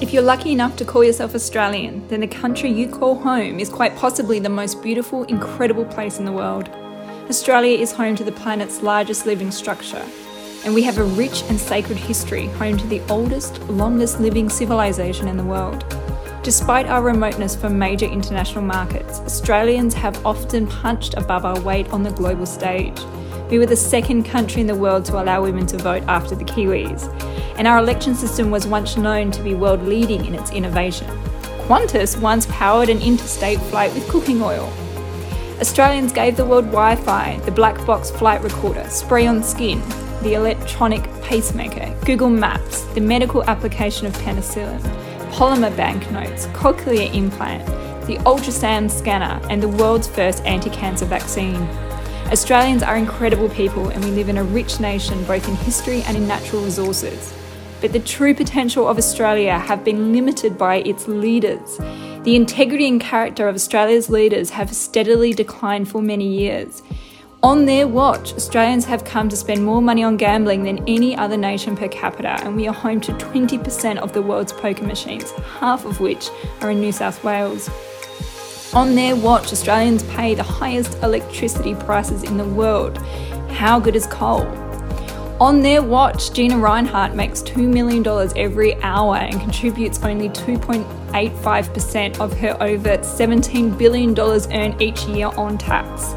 If you're lucky enough to call yourself Australian, then the country you call home is quite possibly the most beautiful, incredible place in the world. Australia is home to the planet's largest living structure, and we have a rich and sacred history home to the oldest, longest living civilization in the world. Despite our remoteness from major international markets, Australians have often punched above our weight on the global stage. We were the second country in the world to allow women to vote after the Kiwis, and our election system was once known to be world leading in its innovation. Qantas once powered an interstate flight with cooking oil. Australians gave the world Wi Fi, the black box flight recorder, spray on skin, the electronic pacemaker, Google Maps, the medical application of penicillin, polymer banknotes, cochlear implant, the ultrasound scanner, and the world's first anti cancer vaccine. Australians are incredible people and we live in a rich nation both in history and in natural resources. But the true potential of Australia have been limited by its leaders. The integrity and character of Australia's leaders have steadily declined for many years. On their watch, Australians have come to spend more money on gambling than any other nation per capita, and we are home to 20% of the world's poker machines, half of which are in New South Wales. On their watch, Australians pay the highest electricity prices in the world. How good is coal? On their watch, Gina Rinehart makes $2 million every hour and contributes only 2.85% of her over $17 billion earned each year on tax.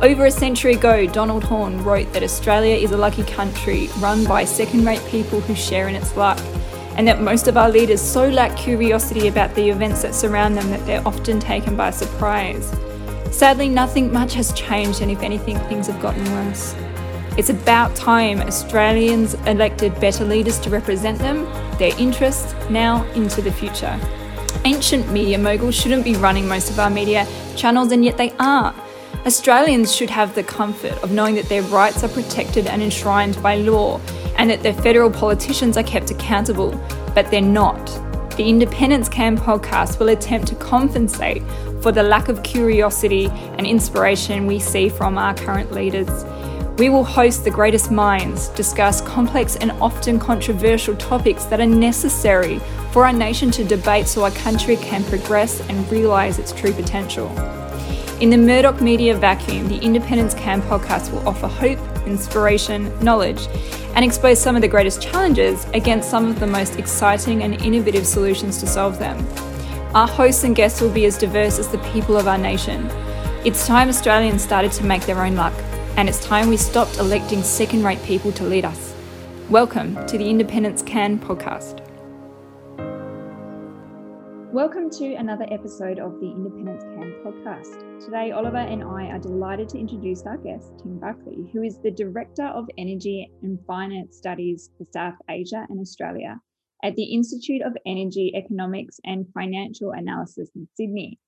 Over a century ago, Donald Horne wrote that Australia is a lucky country run by second rate people who share in its luck and that most of our leaders so lack curiosity about the events that surround them that they're often taken by surprise. Sadly, nothing much has changed, and if anything, things have gotten worse. It's about time Australians elected better leaders to represent them, their interests, now into the future. Ancient media moguls shouldn't be running most of our media channels, and yet they are. Australians should have the comfort of knowing that their rights are protected and enshrined by law and that their federal politicians are kept accountable, but they're not. The Independence Can podcast will attempt to compensate for the lack of curiosity and inspiration we see from our current leaders. We will host the greatest minds, discuss complex and often controversial topics that are necessary for our nation to debate so our country can progress and realise its true potential. In the Murdoch media vacuum, the Independence Can podcast will offer hope, inspiration, knowledge, and expose some of the greatest challenges against some of the most exciting and innovative solutions to solve them. Our hosts and guests will be as diverse as the people of our nation. It's time Australians started to make their own luck, and it's time we stopped electing second rate people to lead us. Welcome to the Independence Can podcast. Welcome to another episode of the Independence Can podcast. Today, Oliver and I are delighted to introduce our guest, Tim Buckley, who is the Director of Energy and Finance Studies for South Asia and Australia at the Institute of Energy Economics and Financial Analysis in Sydney.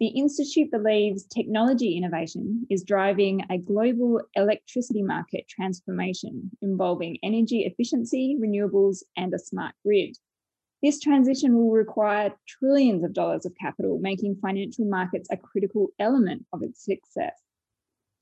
The Institute believes technology innovation is driving a global electricity market transformation involving energy efficiency, renewables, and a smart grid. This transition will require trillions of dollars of capital, making financial markets a critical element of its success.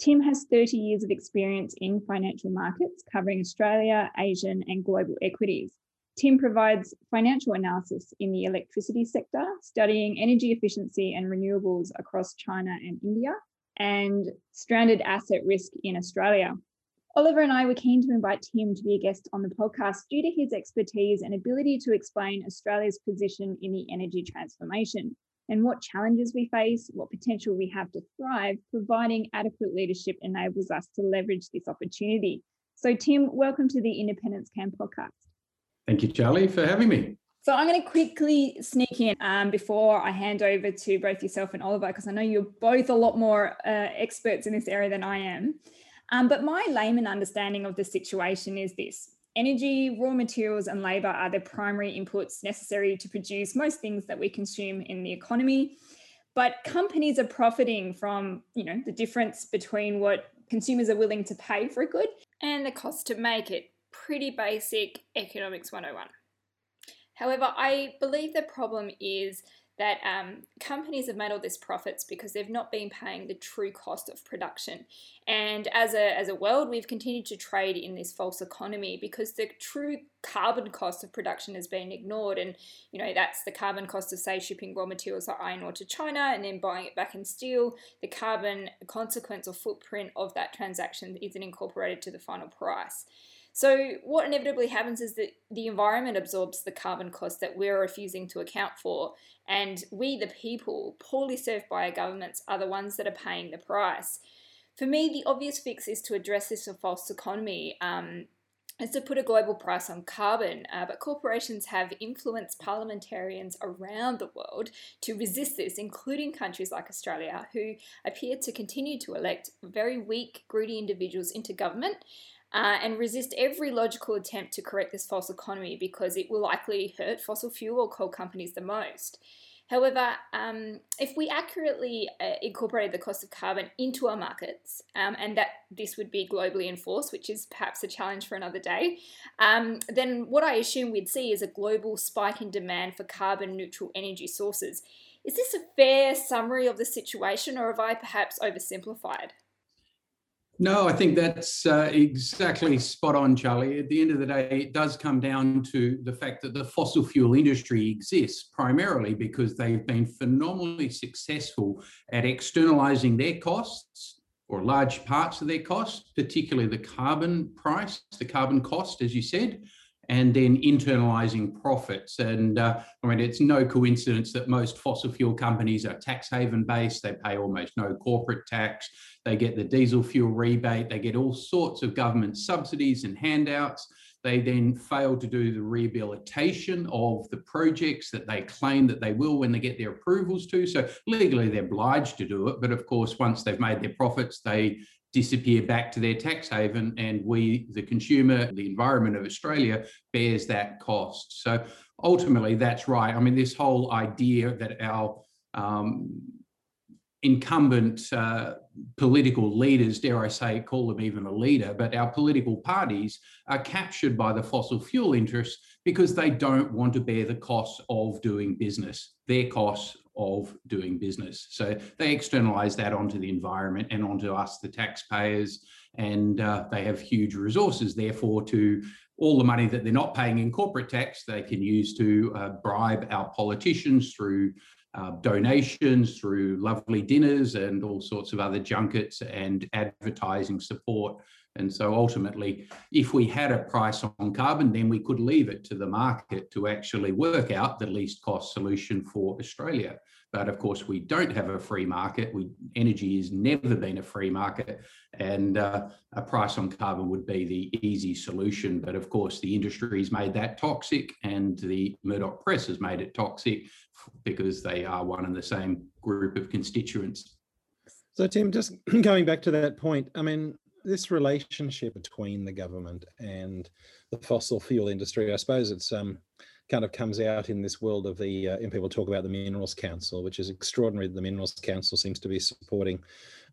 Tim has 30 years of experience in financial markets, covering Australia, Asian, and global equities. Tim provides financial analysis in the electricity sector, studying energy efficiency and renewables across China and India, and stranded asset risk in Australia. Oliver and I were keen to invite Tim to be a guest on the podcast due to his expertise and ability to explain Australia's position in the energy transformation and what challenges we face, what potential we have to thrive, providing adequate leadership enables us to leverage this opportunity. So, Tim, welcome to the Independence Can podcast. Thank you, Charlie, for having me. So I'm going to quickly sneak in um, before I hand over to both yourself and Oliver, because I know you're both a lot more uh, experts in this area than I am. Um, but my layman understanding of the situation is this energy, raw materials, and labor are the primary inputs necessary to produce most things that we consume in the economy. But companies are profiting from, you know, the difference between what consumers are willing to pay for a good and the cost to make it. Pretty basic economics 101. However, I believe the problem is that um, companies have made all these profits because they've not been paying the true cost of production. And as a, as a world, we've continued to trade in this false economy because the true carbon cost of production has been ignored. And, you know, that's the carbon cost of, say, shipping raw materials like iron ore to China and then buying it back in steel. The carbon consequence or footprint of that transaction isn't incorporated to the final price. So, what inevitably happens is that the environment absorbs the carbon cost that we're refusing to account for, and we, the people, poorly served by our governments, are the ones that are paying the price. For me, the obvious fix is to address this false economy. Um, is to put a global price on carbon, uh, but corporations have influenced parliamentarians around the world to resist this, including countries like Australia, who appear to continue to elect very weak, greedy individuals into government uh, and resist every logical attempt to correct this false economy because it will likely hurt fossil fuel or coal companies the most. However, um, if we accurately uh, incorporated the cost of carbon into our markets, um, and that this would be globally enforced, which is perhaps a challenge for another day, um, then what I assume we'd see is a global spike in demand for carbon neutral energy sources. Is this a fair summary of the situation, or have I perhaps oversimplified? No, I think that's uh, exactly spot on, Charlie. At the end of the day, it does come down to the fact that the fossil fuel industry exists primarily because they've been phenomenally successful at externalizing their costs or large parts of their costs, particularly the carbon price, the carbon cost, as you said, and then internalizing profits. And uh, I mean, it's no coincidence that most fossil fuel companies are tax haven based. They pay almost no corporate tax. They get the diesel fuel rebate. They get all sorts of government subsidies and handouts. They then fail to do the rehabilitation of the projects that they claim that they will when they get their approvals to. So legally, they're obliged to do it. But of course, once they've made their profits, they disappear back to their tax haven and we the consumer the environment of australia bears that cost. So ultimately that's right. I mean this whole idea that our um, incumbent uh, political leaders, dare I say, call them even a leader, but our political parties are captured by the fossil fuel interests because they don't want to bear the costs of doing business, their costs of doing business. So they externalize that onto the environment and onto us, the taxpayers, and uh, they have huge resources, therefore, to all the money that they're not paying in corporate tax, they can use to uh, bribe our politicians through uh, donations, through lovely dinners, and all sorts of other junkets and advertising support and so ultimately, if we had a price on carbon, then we could leave it to the market to actually work out the least cost solution for Australia. But of course, we don't have a free market. We, energy has never been a free market, and uh, a price on carbon would be the easy solution. But of course, the industry has made that toxic, and the Murdoch press has made it toxic because they are one and the same group of constituents. So, Tim, just going back to that point, I mean, this relationship between the government and the fossil fuel industry, I suppose it's um, kind of comes out in this world of the, uh, and people talk about the Minerals Council, which is extraordinary. The Minerals Council seems to be supporting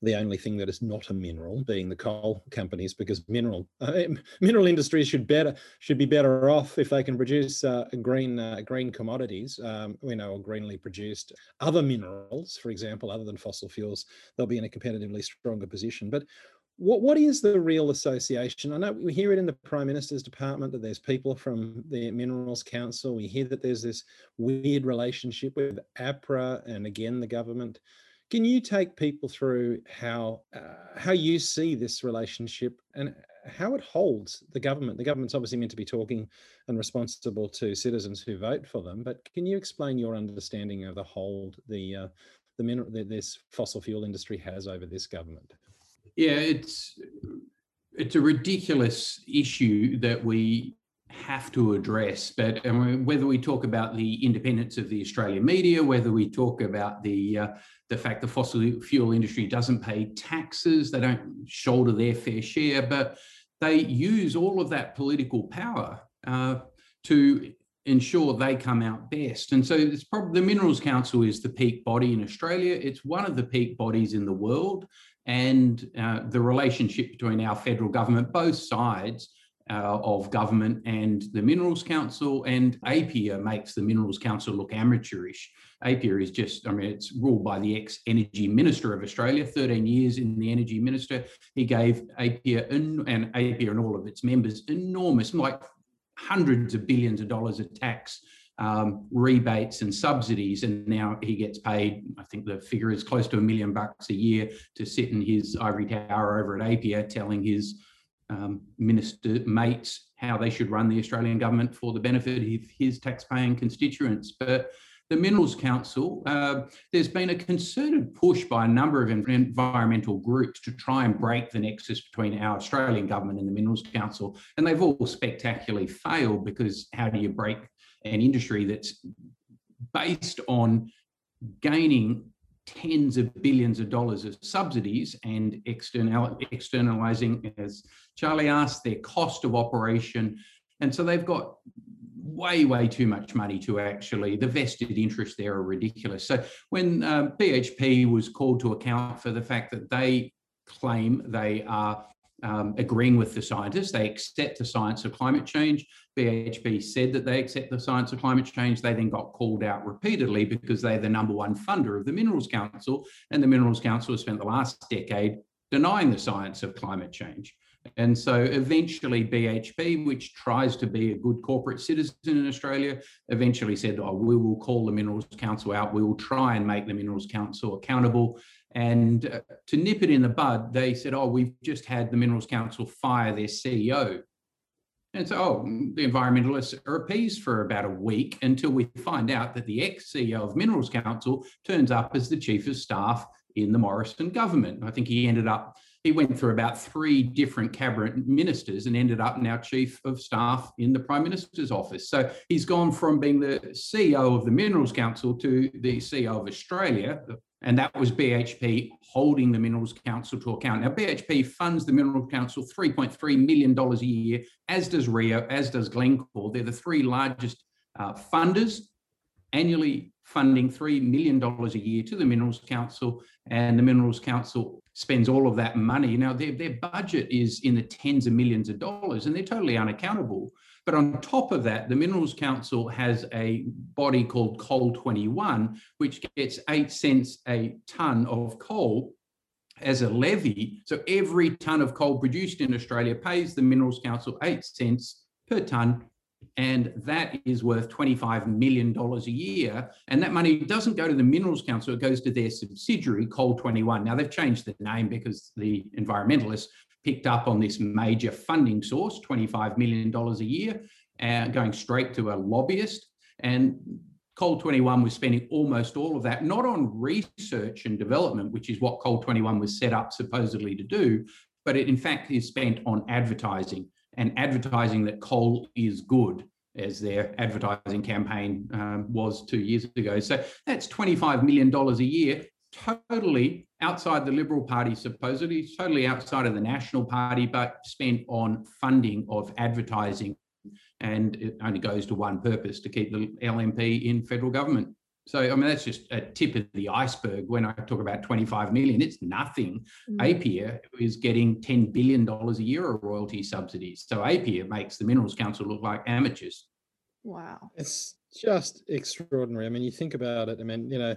the only thing that is not a mineral, being the coal companies, because mineral uh, mineral industries should better should be better off if they can produce uh, green uh, green commodities, um, you know, or greenly produced other minerals, for example, other than fossil fuels. They'll be in a competitively stronger position. But what what is the real association? I know we hear it in the Prime Minister's department that there's people from the Minerals Council. We hear that there's this weird relationship with APPEA and again the government. Can you take people through how uh, how you see this relationship and how it holds the government? The government's obviously meant to be talking and responsible to citizens who vote for them, but can you explain your understanding of the hold the uh, the mineral this fossil fuel industry has over this government? Yeah, it's it's a ridiculous issue that we have to address. But whether we talk about the independence of the Australian media, whether we talk about the uh, the fact the fossil fuel industry doesn't pay taxes, they don't shoulder their fair share, but they use all of that political power uh, to ensure they come out best. And so it's probably the Minerals Council is the peak body in Australia. It's one of the peak bodies in the world and uh, the relationship between our federal government, both sides, uh, of government and the Minerals Council, and APPEA makes the Minerals Council look amateurish. APPEA is just, I mean, it's ruled by the ex Energy Minister of Australia, 13 years in the Energy Minister. He gave APPEA and APPEA and all of its members enormous, like hundreds of billions of dollars of tax um, rebates and subsidies, and now he gets paid. I think the figure is close to a million bucks a year to sit in his ivory tower over at APPEA, telling his um, minister mates how they should run the Australian government for the benefit of his taxpaying constituents. But the Minerals Council, uh, there's been a concerted push by a number of environmental groups to try and break the nexus between our Australian government and the Minerals Council. And they've all spectacularly failed because how do you break an industry that's based on gaining tens of billions of dollars of subsidies and external, externalizing, as Charlie asked, their cost of operation. And so they've got way, way too much money to actually, the vested interests there are ridiculous. So when uh, BHP was called to account for the fact that they claim they are um, agreeing with the scientists. They accept the science of climate change. BHP said that they accept the science of climate change. They then got called out repeatedly because they're the number one funder of the Minerals Council. And the Minerals Council has spent the last decade denying the science of climate change. And so eventually BHP, which tries to be a good corporate citizen in Australia, eventually said, oh, we will call the Minerals Council out. We will try and make the Minerals Council accountable. And uh, to nip it in the bud, they said, oh, we've just had the Minerals Council fire their CEO. And so, oh, the environmentalists are appeased for about a week until we find out that the ex-CEO of Minerals Council turns up as the chief of staff in the Morrison government. I think he ended up, he went through about three different cabinet ministers and ended up now chief of staff in the Prime Minister's office. So he's gone from being the CEO of the Minerals Council to the CEO of Australia, and that was BHP holding the Minerals Council to account. Now, BHP funds the Minerals Council $3.3 million a year, as does Rio, as does Glencore. They're the three largest uh, funders, annually funding $3 million a year to the Minerals Council, and the Minerals Council spends all of that money. Now, their, their budget is in the tens of millions of dollars, and they're totally unaccountable but on top of that, the Minerals Council has a body called Coal 21, which gets eight cents a tonne of coal as a levy. So every tonne of coal produced in Australia pays the Minerals Council eight cents per tonne. And that is worth $25 million a year. And that money doesn't go to the Minerals Council, it goes to their subsidiary, Coal 21. Now, they've changed the name because the environmentalists picked up on this major funding source, $25 million a year, uh, going straight to a lobbyist. And Coal 21 was spending almost all of that, not on research and development, which is what Coal 21 was set up supposedly to do, but it in fact is spent on advertising and advertising that coal is good as their advertising campaign um, was two years ago. So that's $25 million a year totally outside the Liberal Party, supposedly, totally outside of the National Party, but spent on funding of advertising. And it only goes to one purpose to keep the LNP in federal government. So, I mean, that's just a tip of the iceberg. When I talk about 25 million, it's nothing. Mm. APPEA is getting $10 billion a year of royalty subsidies. So, APPEA makes the Minerals Council look like amateurs. Wow. It's just extraordinary. I mean, you think about it, I mean, you know,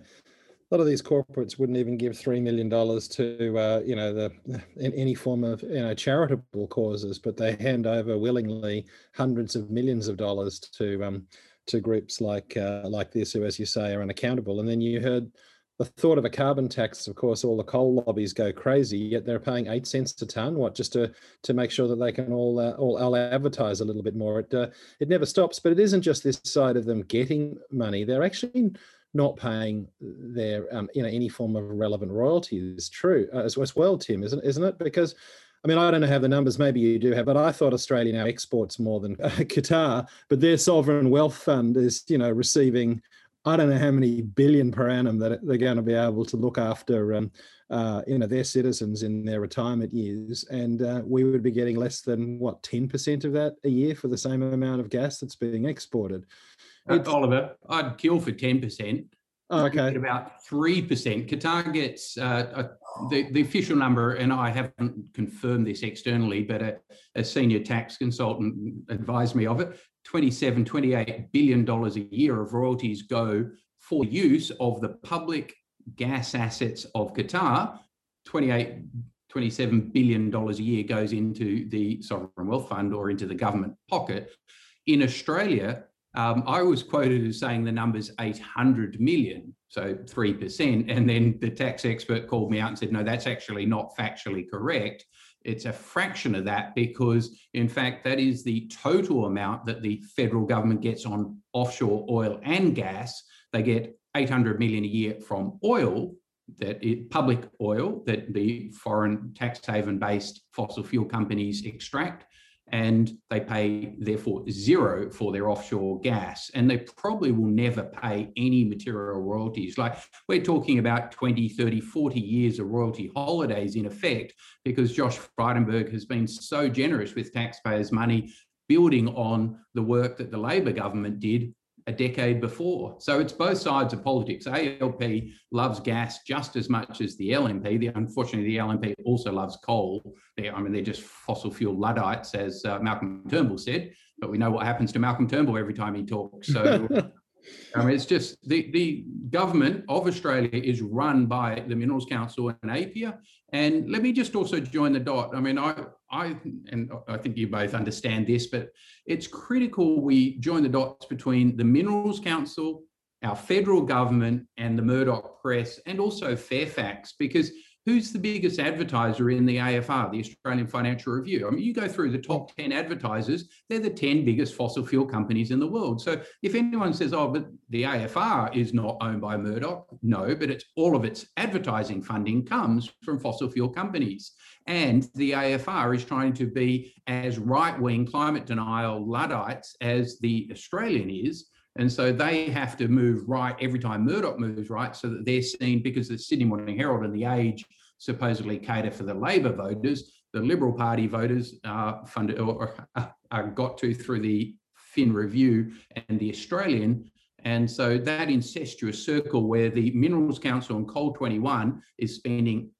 a lot of these corporates wouldn't even give three million dollars to uh, you know the in any form of you know charitable causes, but they hand over willingly hundreds of millions of dollars to um, to groups like uh, like this, who, as you say, are unaccountable. And then you heard the thought of a carbon tax. Of course, all the coal lobbies go crazy. Yet they're paying eight cents a ton. What just to to make sure that they can all uh, all, all advertise a little bit more. It uh, it never stops. But it isn't just this side of them getting money. They're actually not paying their um, you know any form of relevant royalty is true uh, as, as well, Tim, isn't isn't it? Because I mean, I don't know how the numbers. Maybe you do have, but I thought Australia now exports more than uh, Qatar. But their sovereign wealth fund is, you know, receiving I don't know how many billion per annum that they're going to be able to look after, um, uh, you know, their citizens in their retirement years, and uh, we would be getting less than what ten percent of that a year for the same amount of gas that's being exported. Oliver, I'd kill for 10%. Oh, okay. About 3%. Qatar gets uh, a, the, the official number, and I haven't confirmed this externally, but a, a, senior tax consultant advised me of it 27, 28 billion dollars a year of royalties go for use of the public gas assets of Qatar. 28, 27 billion dollars a year goes into the sovereign wealth fund or into the government pocket. In Australia, um, I was quoted as saying the number's 800 million, so 3%. And then the tax expert called me out and said, no, that's actually not factually correct. It's a fraction of that because, in fact, that is the total amount that the federal government gets on offshore oil and gas. They get 800 million a year from oil, that it, public oil that the foreign tax haven based fossil fuel companies extract and they pay therefore zero for their offshore gas. And they probably will never pay any material royalties. Like we're talking about 20 30 40 years of royalty holidays in effect because josh frydenberg has been so generous with taxpayers money building on the work that the labor government did a decade before. So it's both sides of politics. ALP loves gas just as much as the LNP. The, unfortunately, the LNP also loves coal. They're, I mean, they're just fossil fuel Luddites, as uh, Malcolm Turnbull said. But we know what happens to Malcolm Turnbull every time he talks. So I mean, it's just the, the government of Australia is run by the Minerals Council and APPEA. And let me just also join the dot. I mean, I, I, and I think you both understand this, but it's critical we join the dots between the Minerals Council, our federal government, and the Murdoch press, and also Fairfax, because who's the biggest advertiser in the AFR, the Australian Financial Review? I mean, you go through the top 10 advertisers, they're the 10 biggest fossil fuel companies in the world. So if anyone says, oh, but the AFR is not owned by Murdoch, no, but it's all of its advertising funding comes from fossil fuel companies. And the AFR is trying to be as right wing climate denial Luddites as the Australian is. And so they have to move right every time Murdoch moves right so that they're seen because the Sydney Morning Herald and the Age supposedly cater for the Labor voters. The Liberal Party voters uh, are funded or uh, are got to through the Fin Review and the Australian. And so that incestuous circle where the Minerals Council and Coal 21 is spending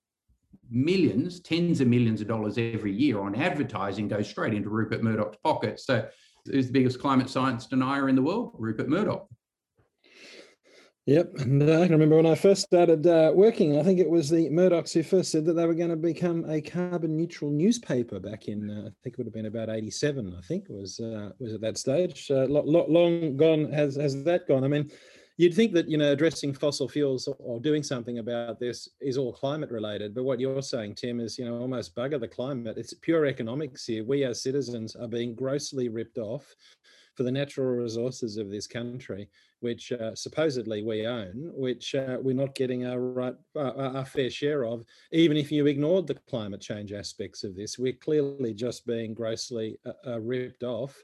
millions, tens of millions of dollars every year on advertising goes straight into Rupert Murdoch's pocket. So who's the biggest climate science denier in the world? Rupert Murdoch. Yep, and uh, I can remember when I first started uh, working. I think it was the Murdochs who first said that they were going to become a carbon neutral newspaper back in. Uh, I think it would have been about '87. I think was uh, was at that stage. Uh, long gone has has that gone? I mean, you'd think that you know addressing fossil fuels or doing something about this is all climate related. But what you're saying, Tim, is you know almost bugger the climate. It's pure economics here. We as citizens are being grossly ripped off for the natural resources of this country, which uh, supposedly we own, which uh, we're not getting our right our fair share of. Even if you ignored the climate change aspects of this, we're clearly just being grossly uh, uh ripped off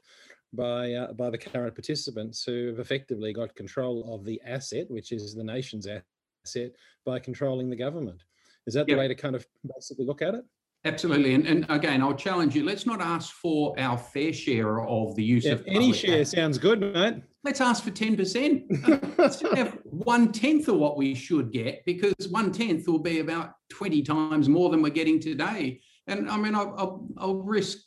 by uh, by the current participants who have effectively got control of the asset, which is the nation's asset, by controlling the government. Is that the way to kind of basically look at it? Absolutely. And, and again, I'll challenge you. Let's not ask for our fair share of the use yeah, of any share sounds good, mate. Let's ask for 10%. Let's have one tenth of what we should get because one tenth will be about 20 times more than we're getting today. And I mean, I'll, I'll, I'll risk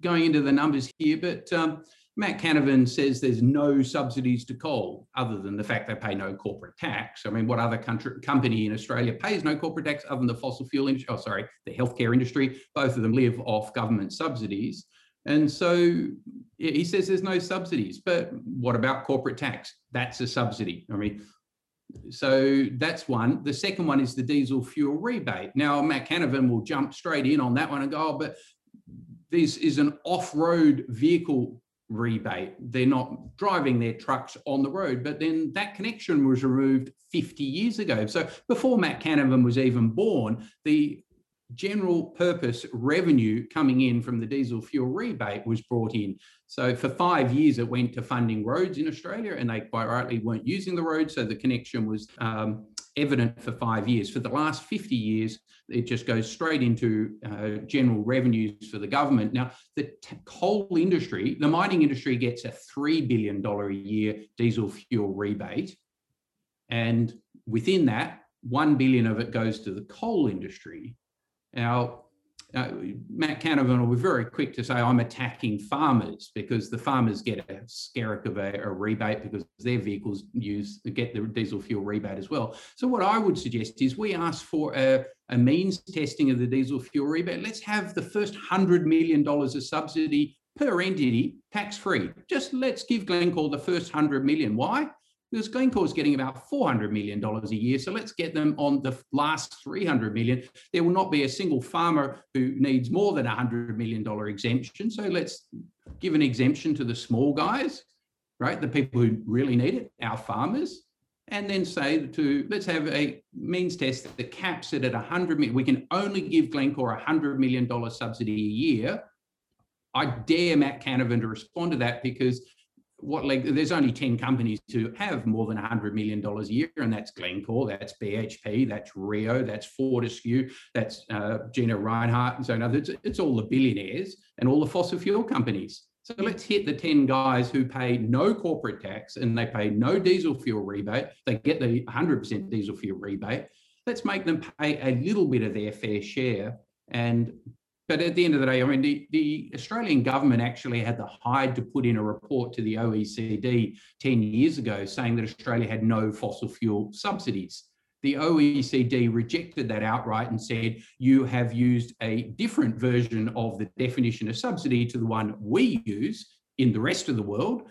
going into the numbers here, but um, Matt Canavan says there's no subsidies to coal other than the fact they pay no corporate tax. I mean, what other country, company in Australia pays no corporate tax other than the fossil fuel industry? Oh, sorry, the healthcare industry. Both of them live off government subsidies. And so he says there's no subsidies. But what about corporate tax? That's a subsidy. I mean, so that's one. The second one is the diesel fuel rebate. Now, Matt Canavan will jump straight in on that one and go, oh, but this is an off road vehicle rebate. They're not driving their trucks on the road, but then that connection was removed 50 years ago. So before Matt Canavan was even born, the general purpose revenue coming in from the diesel fuel rebate was brought in. So for five years, it went to funding roads in Australia, and they quite rightly weren't using the roads. So the connection was um, evident for five years. For the last 50 years, it just goes straight into uh, general revenues for the government. Now, the t- coal industry, the mining industry gets a $3 billion a year diesel fuel rebate. And within that, 1 billion of it goes to the coal industry. Now, uh, Matt Canavan will be very quick to say I'm attacking farmers because the farmers get a skerrick of a, a, rebate because their vehicles use get the diesel fuel rebate as well. So what I would suggest is we ask for a, a means testing of the diesel fuel rebate. Let's have the first hundred million dollars of subsidy per entity tax free. Just let's give Glencore the first hundred million. Why? Because Glencore is getting about $400 million a year. So let's get them on the last 300 million. There will not be a single farmer who needs more than a $100 million exemption. So let's give an exemption to the small guys, right? The people who really need it, our farmers. And then say to, let's have a means test that caps it at 100 million. We can only give Glencore a $100 million subsidy a year. I dare Matt Canavan to respond to that because what like there's only 10 companies who have more than 100 million dollars a year and that's glencore that's bhp that's rio that's fortescue that's uh, gina rinehart and so on. It's, it's all the billionaires and all the fossil fuel companies. So let's hit the 10 guys who pay no corporate tax and they pay no diesel fuel rebate. They get the 100% diesel fuel rebate. Let's make them pay a little bit of their fair share and but at the end of the day, I mean, the, the, Australian government actually had the hide to put in a report to the OECD 10 years ago saying that Australia had no fossil fuel subsidies. The OECD rejected that outright and said, you have used a different version of the definition of subsidy to the one we use in the rest of the world.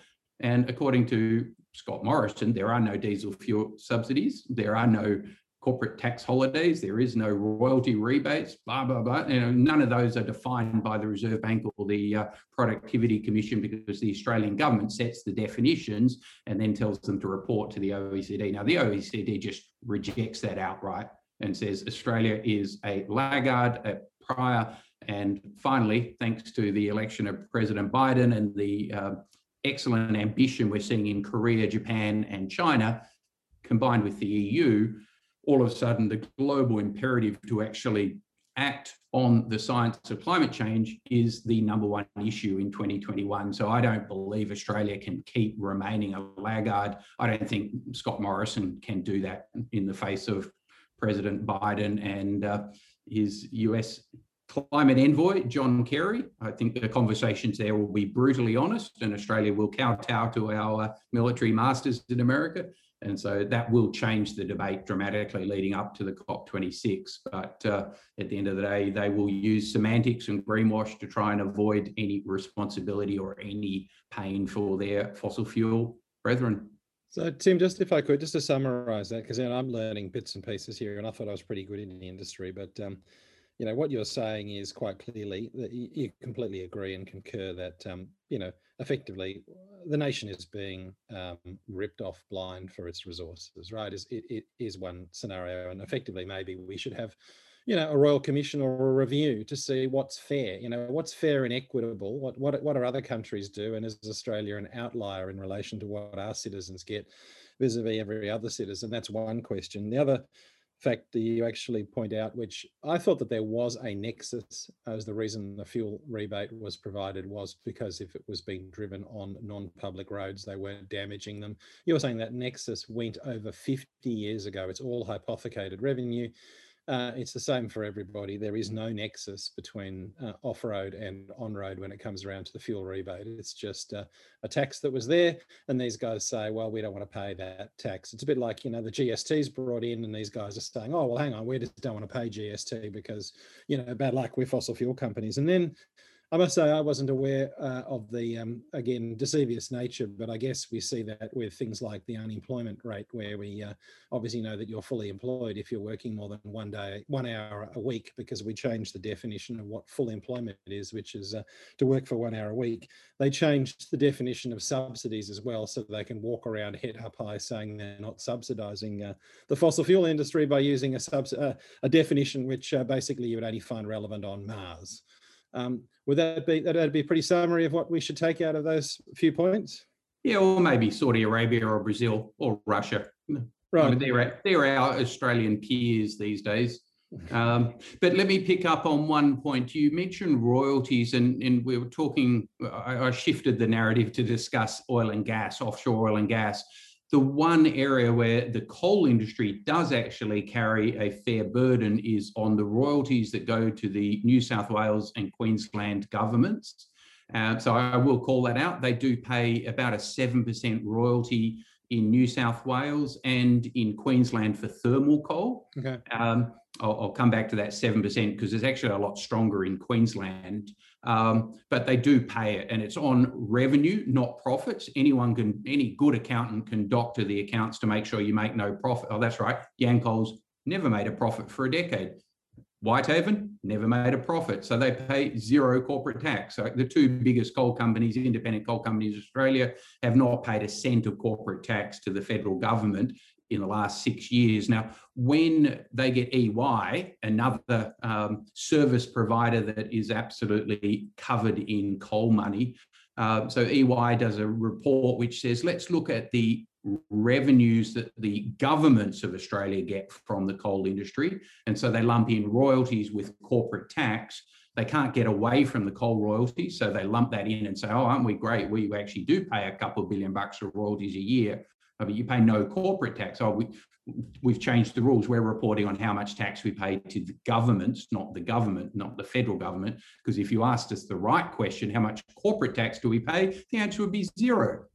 And according to Scott Morrison, there are no diesel fuel subsidies. There are no corporate tax holidays. There is no royalty rebates, blah, blah, blah. You know, none of those are defined by the Reserve Bank or the uh, Productivity Commission because the Australian government sets the definitions and then tells them to report to the OECD. Now, the OECD just rejects that outright and says Australia is a laggard, a prior. And finally, thanks to the election of President Biden and the uh, excellent ambition we're seeing in Korea, Japan, and China, combined with the EU, all of a sudden the global imperative to actually act on the science of climate change is the number one issue in 2021. So I don't believe Australia can keep remaining a laggard. I don't think Scott Morrison can do that in the face of President Biden and uh, his US climate envoy, John Kerry. I think the conversations there will be brutally honest, and Australia will kowtow to our military masters in America. And so that will change the debate dramatically leading up to the COP26. But uh, at the end of the day, they will use semantics and greenwash to try and avoid any responsibility or any pain for their fossil fuel brethren. So, Tim, just if I could, just to summarize that, because I'm learning bits and pieces here, and I thought I was pretty good in the industry, but um, you know what you're saying is quite clearly that you completely agree and concur that um, you know effectively the nation is being um, ripped off blind for its resources, right? Is it, it is one scenario, and effectively maybe we should have, you know, a royal commission or a review to see what's fair. You know, what's fair and equitable. What what what are other countries do, and is Australia an outlier in relation to what our citizens get vis-a-vis every other citizen? That's one question. The other fact that you actually point out, which I thought that there was a nexus as the reason the fuel rebate was provided was because if it was being driven on non-public roads, they weren't damaging them. You're saying that nexus went over 50 years ago. It's all hypothecated revenue. Uh, it's the same for everybody. There is no nexus between uh, off-road and on-road when it comes around to the fuel rebate. It's just uh, a tax that was there, and these guys say, "Well, we don't want to pay that tax." It's a bit like you know the GST's brought in, and these guys are saying, "Oh, well, hang on, we just don't want to pay GST because you know bad luck with fossil fuel companies." And then I must say I wasn't aware uh, of the um, again deceivious nature, but I guess we see that with things like the unemployment rate, where we uh, obviously know that you're fully employed if you're working more than one day, one hour a week, because we changed the definition of what full employment is, which is uh, to work for one hour a week. They changed the definition of subsidies as well, so they can walk around head up high saying they're not subsidising uh, the fossil fuel industry by using a, subs- uh, a definition which uh, basically you would only find relevant on Mars. Um, would that be that'd be a pretty summary of what we should take out of those few points? Yeah, or maybe Saudi Arabia or Brazil or Russia. Right. I mean, they're, they're our Australian peers these days. Um, but let me pick up on one point. You mentioned royalties, and, and we were talking, I, I shifted the narrative to discuss oil and gas, offshore oil and gas. The one area where the coal industry does actually carry a fair burden is on the royalties that go to the New South Wales and Queensland governments. Uh, so I will call that out. They do pay about a 7% royalty in New South Wales and in Queensland for thermal coal. Okay. Um, I'll, I'll, come back to that 7% because it's actually a lot stronger in Queensland. Um, but they do pay it and it's on revenue, not profits. Anyone can, any good accountant can doctor the accounts to make sure you make no profit. Oh, that's right. Yancoal's never made a profit for a decade. Whitehaven never made a profit, so they pay zero corporate tax. So the two biggest coal companies, independent coal companies in Australia, have not paid a cent of corporate tax to the federal government in the last six years. Now, when they get EY, another um, service provider that is absolutely covered in coal money, uh, so EY does a report which says, let's look at the revenues that the governments of Australia get from the coal industry. And so they lump in royalties with corporate tax. They can't get away from the coal royalties. So they lump that in and say, oh, aren't we great? We actually do pay a couple of billion bucks of royalties a year. I mean, you pay no corporate tax. Oh, we, we've changed the rules. We're reporting on how much tax we pay to the governments, not the government, not the federal government. Because if you asked us the right question, how much corporate tax do we pay? The answer would be zero.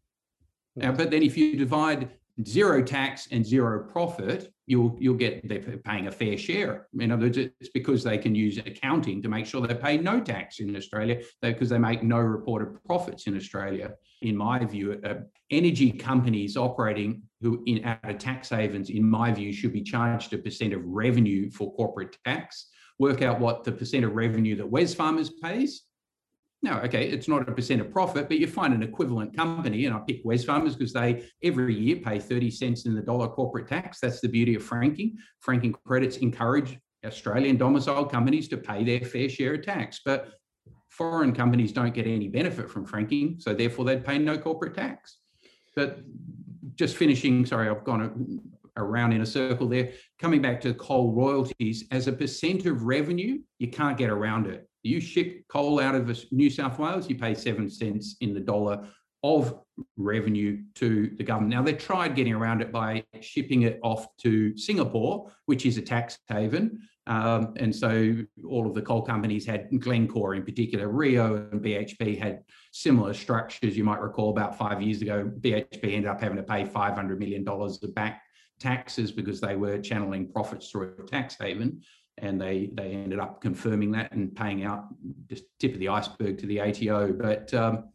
Now, but then if you divide zero tax and zero profit, you'll you'll get they're paying a fair share. In other words, it's because they can use accounting to make sure they pay no tax in Australia because they make no reported profits in Australia. In my view, uh, energy companies operating who in out of tax havens, in my view, should be charged a percent of revenue for corporate tax. Work out what the percent of revenue that Wesfarmers pays no, okay, it's not a percent of profit, but you find an equivalent company, and I pick Wesfarmers because they every year pay 30 cents in the dollar corporate tax. That's the beauty of franking. Franking credits encourage Australian domiciled companies to pay their fair share of tax, but foreign companies don't get any benefit from franking, so therefore they'd pay no corporate tax. But just finishing, sorry, I've gone around in a circle there. Coming back to coal royalties, as a percent of revenue, you can't get around it. You ship coal out of New South Wales, you pay seven cents in the dollar of revenue to the government. Now, they tried getting around it by shipping it off to Singapore, which is a tax haven. Um, and so all of the coal companies had, Glencore in particular, Rio and BHP had similar structures. You might recall about five years ago, BHP ended up having to pay $500 million of back taxes because they were channeling profits through a tax haven and they they ended up confirming that and paying out just tip of the iceberg to the ATO. But um,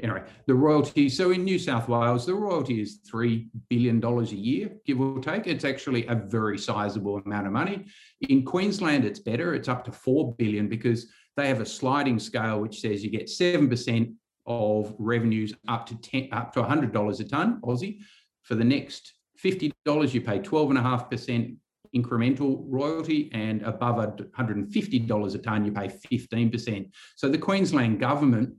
anyway, the royalty. So in New South Wales, the royalty is three billion dollars a year, give or take. It's actually a very sizable amount of money. In Queensland, it's better. It's up to four billion because they have a sliding scale which says you get seven percent of revenues up to ten up to hundred dollars a ton Aussie. For the next fifty dollars, you pay twelve and a half percent incremental royalty and above $150 a tonne, you pay 15%. So the Queensland government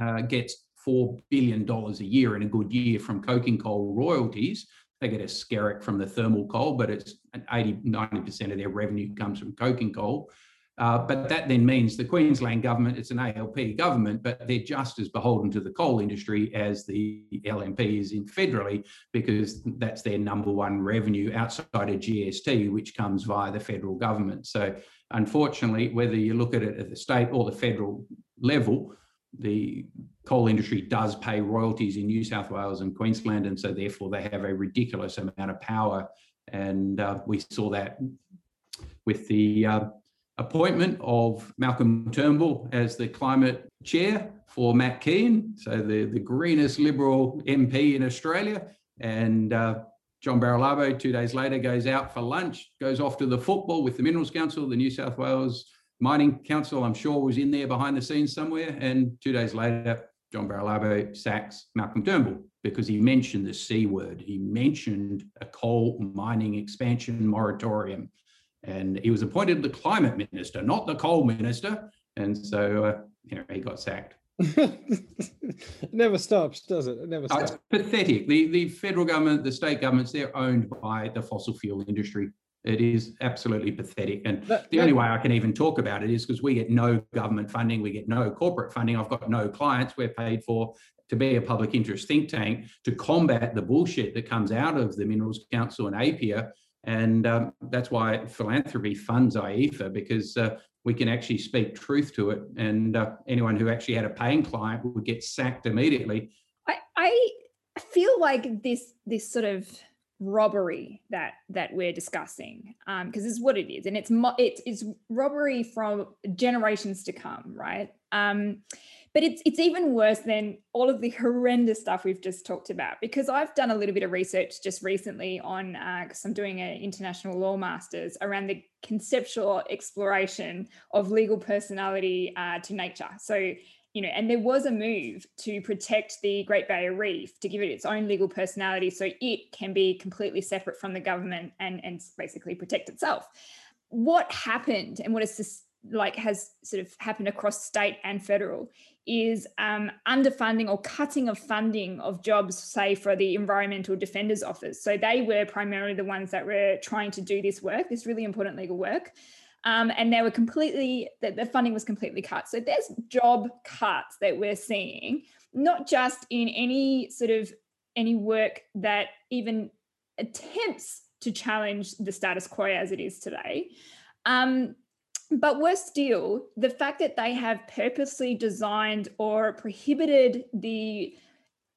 uh, gets $4 billion a year in a good year from coking coal royalties. They get a skerrick from the thermal coal, but it's 80, 90% of their revenue comes from coking coal. Uh, but that then means the Queensland government, it's an ALP government, but they're just as beholden to the coal industry as the LNP is in federally, because that's their number one revenue outside of GST, which comes via the federal government. So, unfortunately, whether you look at it at the state or the federal level, the coal industry does pay royalties in New South Wales and Queensland, and so therefore they have a ridiculous amount of power. And uh, we saw that with the uh, appointment of Malcolm Turnbull as the climate chair for Matt Kean, so the, the greenest Liberal MP in Australia. And uh, John Barilaro, two days later, goes out for lunch, goes off to the football with the Minerals Council, the New South Wales Mining Council, I'm sure was in there behind the scenes somewhere. And two days later, John Barilaro sacks Malcolm Turnbull because he mentioned the C word. He mentioned a coal mining expansion moratorium and he was appointed the climate minister, not the coal minister. And so, uh, you know, he got sacked. it never stops, does it? It never stops. Oh, it's pathetic. The the federal government, the state governments, they're owned by the fossil fuel industry. It is absolutely pathetic. And that, the that, only way I can even talk about it is because we get no government funding, we get no corporate funding. I've got no clients. We're paid for to be a public interest think tank to combat the bullshit that comes out of the Minerals Council and APPEA. And um, that's why philanthropy funds IEEFA because uh, we can actually speak truth to it. And uh, anyone who actually had a paying client would get sacked immediately. I, I feel like this this sort of robbery that that we're discussing because um, it's what it is and it's it's, it's robbery from generations to come right um, but it's it's even worse than all of the horrendous stuff we've just talked about because I've done a little bit of research just recently on because uh, I'm doing an international law masters around the conceptual exploration of legal personality uh, to nature. So you know, and there was a move to protect the Great Barrier Reef to give it its own legal personality so it can be completely separate from the government and, and basically protect itself. What happened and what is like has sort of happened across state and federal is um, underfunding or cutting of funding of jobs, say for the Environmental Defenders Office. So they were primarily the ones that were trying to do this work, this really important legal work. Um, and they were completely the, the funding was completely cut so there's job cuts that we're seeing not just in any sort of any work that even attempts to challenge the status quo as it is today um, but worse still, the fact that they have purposely designed or prohibited the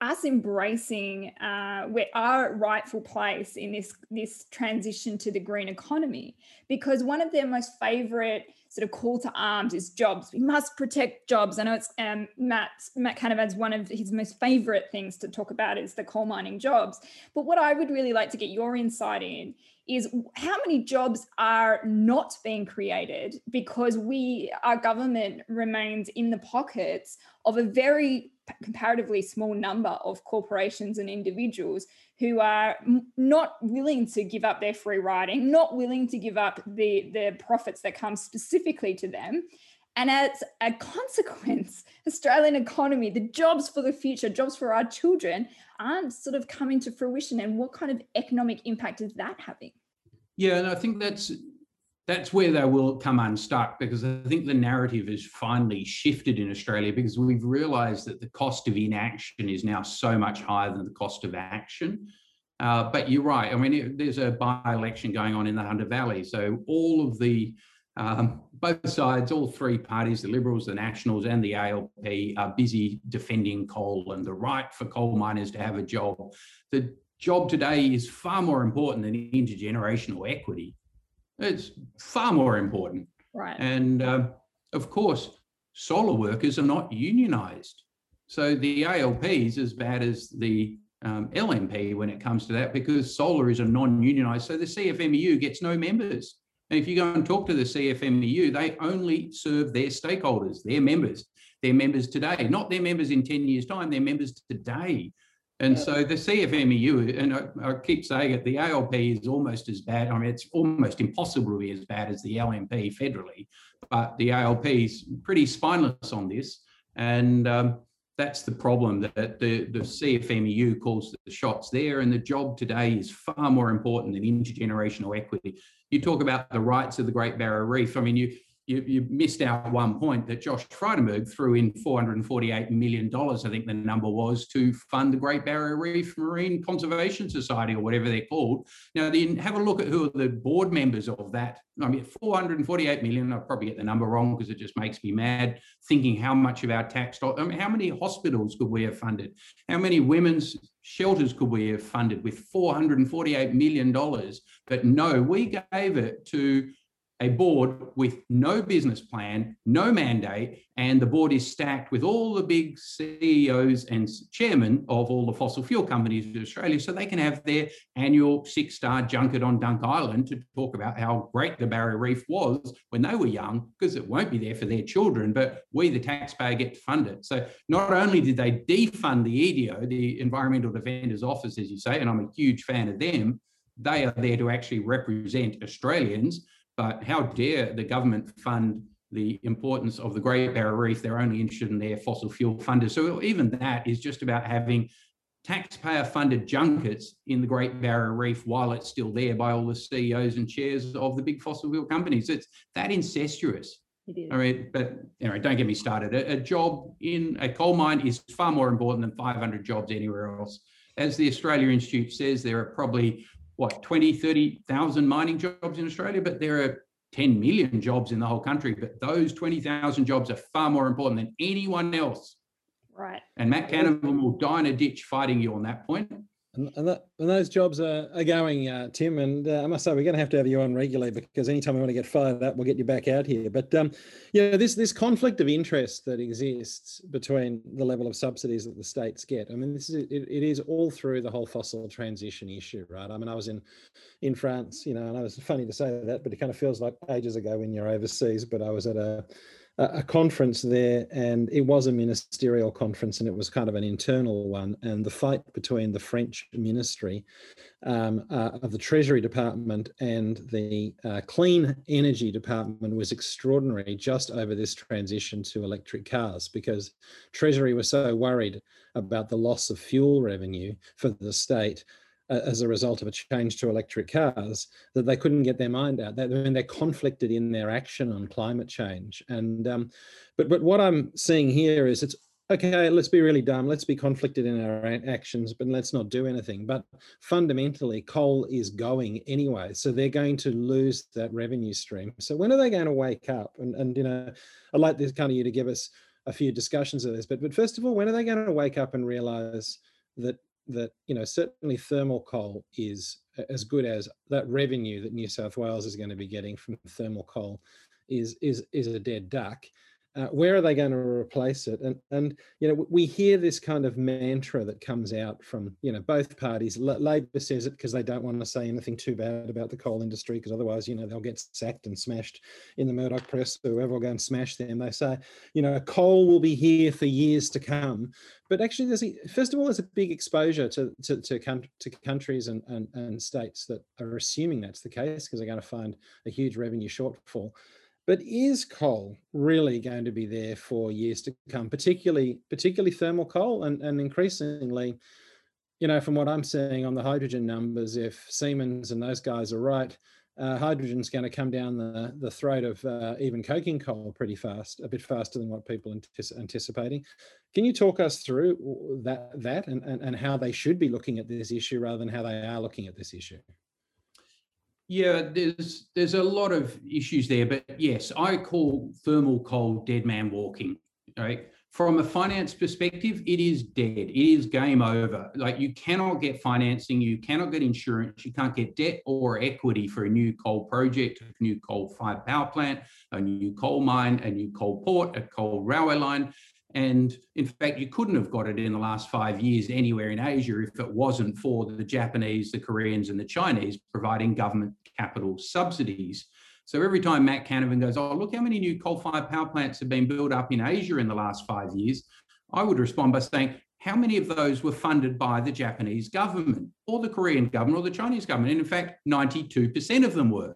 us embracing uh, our rightful place in this this transition to the green economy. Because one of their most favorite sort of call to arms is jobs. We must protect jobs. I know it's um, matt matt canavan's one of his most favorite things to talk about is the coal mining jobs. But what i would really like to get your insight in is how many jobs are not being created because we our government remains in the pockets of a very comparatively small number of corporations and individuals who are not willing to give up their free riding, not willing to give up the, the profits that come specifically to them. And as a consequence, Australian economy, the jobs for the future, jobs for our children aren't sort of coming to fruition. And what kind of economic impact is that having? Yeah, and I think that's that's where they will come unstuck because I think the narrative has finally shifted in Australia because we've realised that the cost of inaction is now so much higher than the cost of action. Uh, but you're right. I mean, it, there's a by-election going on in the Hunter Valley, so all of the um, both sides, all three parties, the Liberals, the Nationals, and the ALP, are busy defending coal and the right for coal miners to have a job. The job today is far more important than intergenerational equity. It's far more important. Right. And uh, of course, solar workers are not unionized. So the ALP is as bad as the um, LNP when it comes to that because solar is a non-unionized. So the CFMEU gets no members. And if you go and talk to the CFMEU, they only serve their stakeholders, their members, their members today, not their members in 10 years' time, their members today. And so the CFMEU, and I, I, keep saying it, the ALP is almost as bad. I mean, it's almost impossible to be as bad as the LNP federally, but the ALP is pretty spineless on this. And um, that's the problem that the, the CFMEU calls the shots there. And the job today is far more important than intergenerational equity. You talk about the rights of the Great Barrier Reef. I mean, you you, you, missed out one point that Josh Frydenberg threw in $448 million, I think the number was, to fund the Great Barrier Reef Marine Conservation Society or whatever they're called. Now, then have a look at who are the board members of that. I mean, 448 million, I'll probably get the number wrong because it just makes me mad thinking how much of our tax, I mean, how many hospitals could we have funded? How many women's shelters could we have funded with $448 million? But no, we gave it to a board with no business plan, no mandate, and the board is stacked with all the big CEOs and chairmen of all the fossil fuel companies in Australia, so they can have their annual six-star junket on Dunk Island to talk about how great the Barrier Reef was when they were young, because it won't be there for their children, but we, the taxpayer, get to fund it. So not only did they defund the EDO, the Environmental Defenders Office, as you say, and I'm a huge fan of them, they are there to actually represent Australians but how dare the government fund the importance of the Great Barrier Reef? They're only interested in their fossil fuel funders. So even that is just about having taxpayer funded junkets in the Great Barrier Reef while it's still there by all the CEOs and chairs of the big fossil fuel companies. It's that incestuous. It is. I mean, but anyway, don't get me started. A, a job in a coal mine is far more important than 500 jobs anywhere else. As the Australia Institute says, there are probably what 20, 30,000 mining jobs in Australia, but there are 10 million jobs in the whole country. But those 20,000 jobs are far more important than anyone else. Right. And Matt Canavan will die in a ditch fighting you on that point. And, and, that, and those jobs are, are going, uh, Tim. And uh, I must say, we're going to have to have you on regularly because anytime we want to get fired up, we'll get you back out here. But um, you know, this this conflict of interest that exists between the level of subsidies that the states get. I mean, this is it, it is all through the whole fossil transition issue, right? I mean, I was in in France, you know, and it was funny to say that, but it kind of feels like ages ago when you're overseas. But I was at a a conference there, and it was a ministerial conference, and it was kind of an internal one. And the fight between the French ministry um, uh, of the Treasury Department and the uh, Clean Energy Department was extraordinary just over this transition to electric cars because Treasury was so worried about the loss of fuel revenue for the state as a result of a change to electric cars that they couldn't get their mind out. They, I mean, they're conflicted in their action on climate change. And um, but but what I'm seeing here is it's okay. Let's be really dumb. Let's be conflicted in our actions, but let's not do anything. But fundamentally, coal is going anyway, so they're going to lose that revenue stream. So when are they going to wake up? And and you know, I'd like this kind of you to give us a few discussions of this. But but first of all, when are they going to wake up and realize that that you know certainly thermal coal is as good as that revenue that New South Wales is going to be getting from thermal coal is is is a dead duck uh, where are they going to replace it? And and you know we hear this kind of mantra that comes out from you know both parties. L- Labor says it because they don't want to say anything too bad about the coal industry because otherwise you know they'll get sacked and smashed in the Murdoch press. Whoever will go and smash them. They say you know coal will be here for years to come. But actually, there's a, first of all, there's a big exposure to to to, to countries and, and and states that are assuming that's the case because they're going to find a huge revenue shortfall. But is coal really going to be there for years to come, particularly particularly thermal coal and, and increasingly, you know, from what I'm seeing on the hydrogen numbers, if Siemens and those guys are right, uh, hydrogen's going to come down the, the throat of uh, even coking coal pretty fast, a bit faster than what people are anticipating. Can you talk us through that that and, and, and how they should be looking at this issue rather than how they are looking at this issue? Yeah, there's there's a lot of issues there, but yes, I call thermal coal dead man walking. Right. From a finance perspective, it is dead. It is game over. Like you cannot get financing, you cannot get insurance, you can't get debt or equity for a new coal project, a new coal-fired power plant, a new coal mine, a new coal port, a coal railway line. And in fact, you couldn't have got it in the last five years anywhere in Asia if it wasn't for the Japanese, the Koreans, and the Chinese providing government capital subsidies. So every time Matt Canavan goes, Oh, look how many new coal fired power plants have been built up in Asia in the last five years, I would respond by saying, How many of those were funded by the Japanese government or the Korean government or the Chinese government? And in fact, 92% of them were.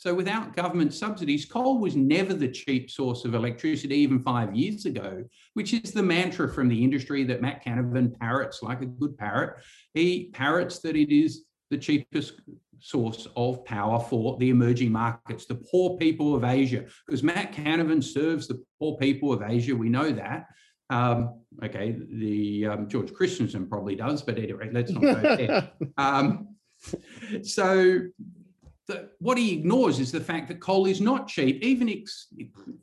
So without government subsidies, coal was never the cheap source of electricity even five years ago, which is the mantra from the industry that Matt Canavan parrots like a good parrot. He parrots that it is the cheapest source of power for the emerging markets, the poor people of Asia, because Matt Canavan serves the poor people of Asia. We know that. Um, okay, the um, George Christensen probably does, but anyway, let's not go there. Um, so the, what he ignores is the fact that coal is not cheap, even ex,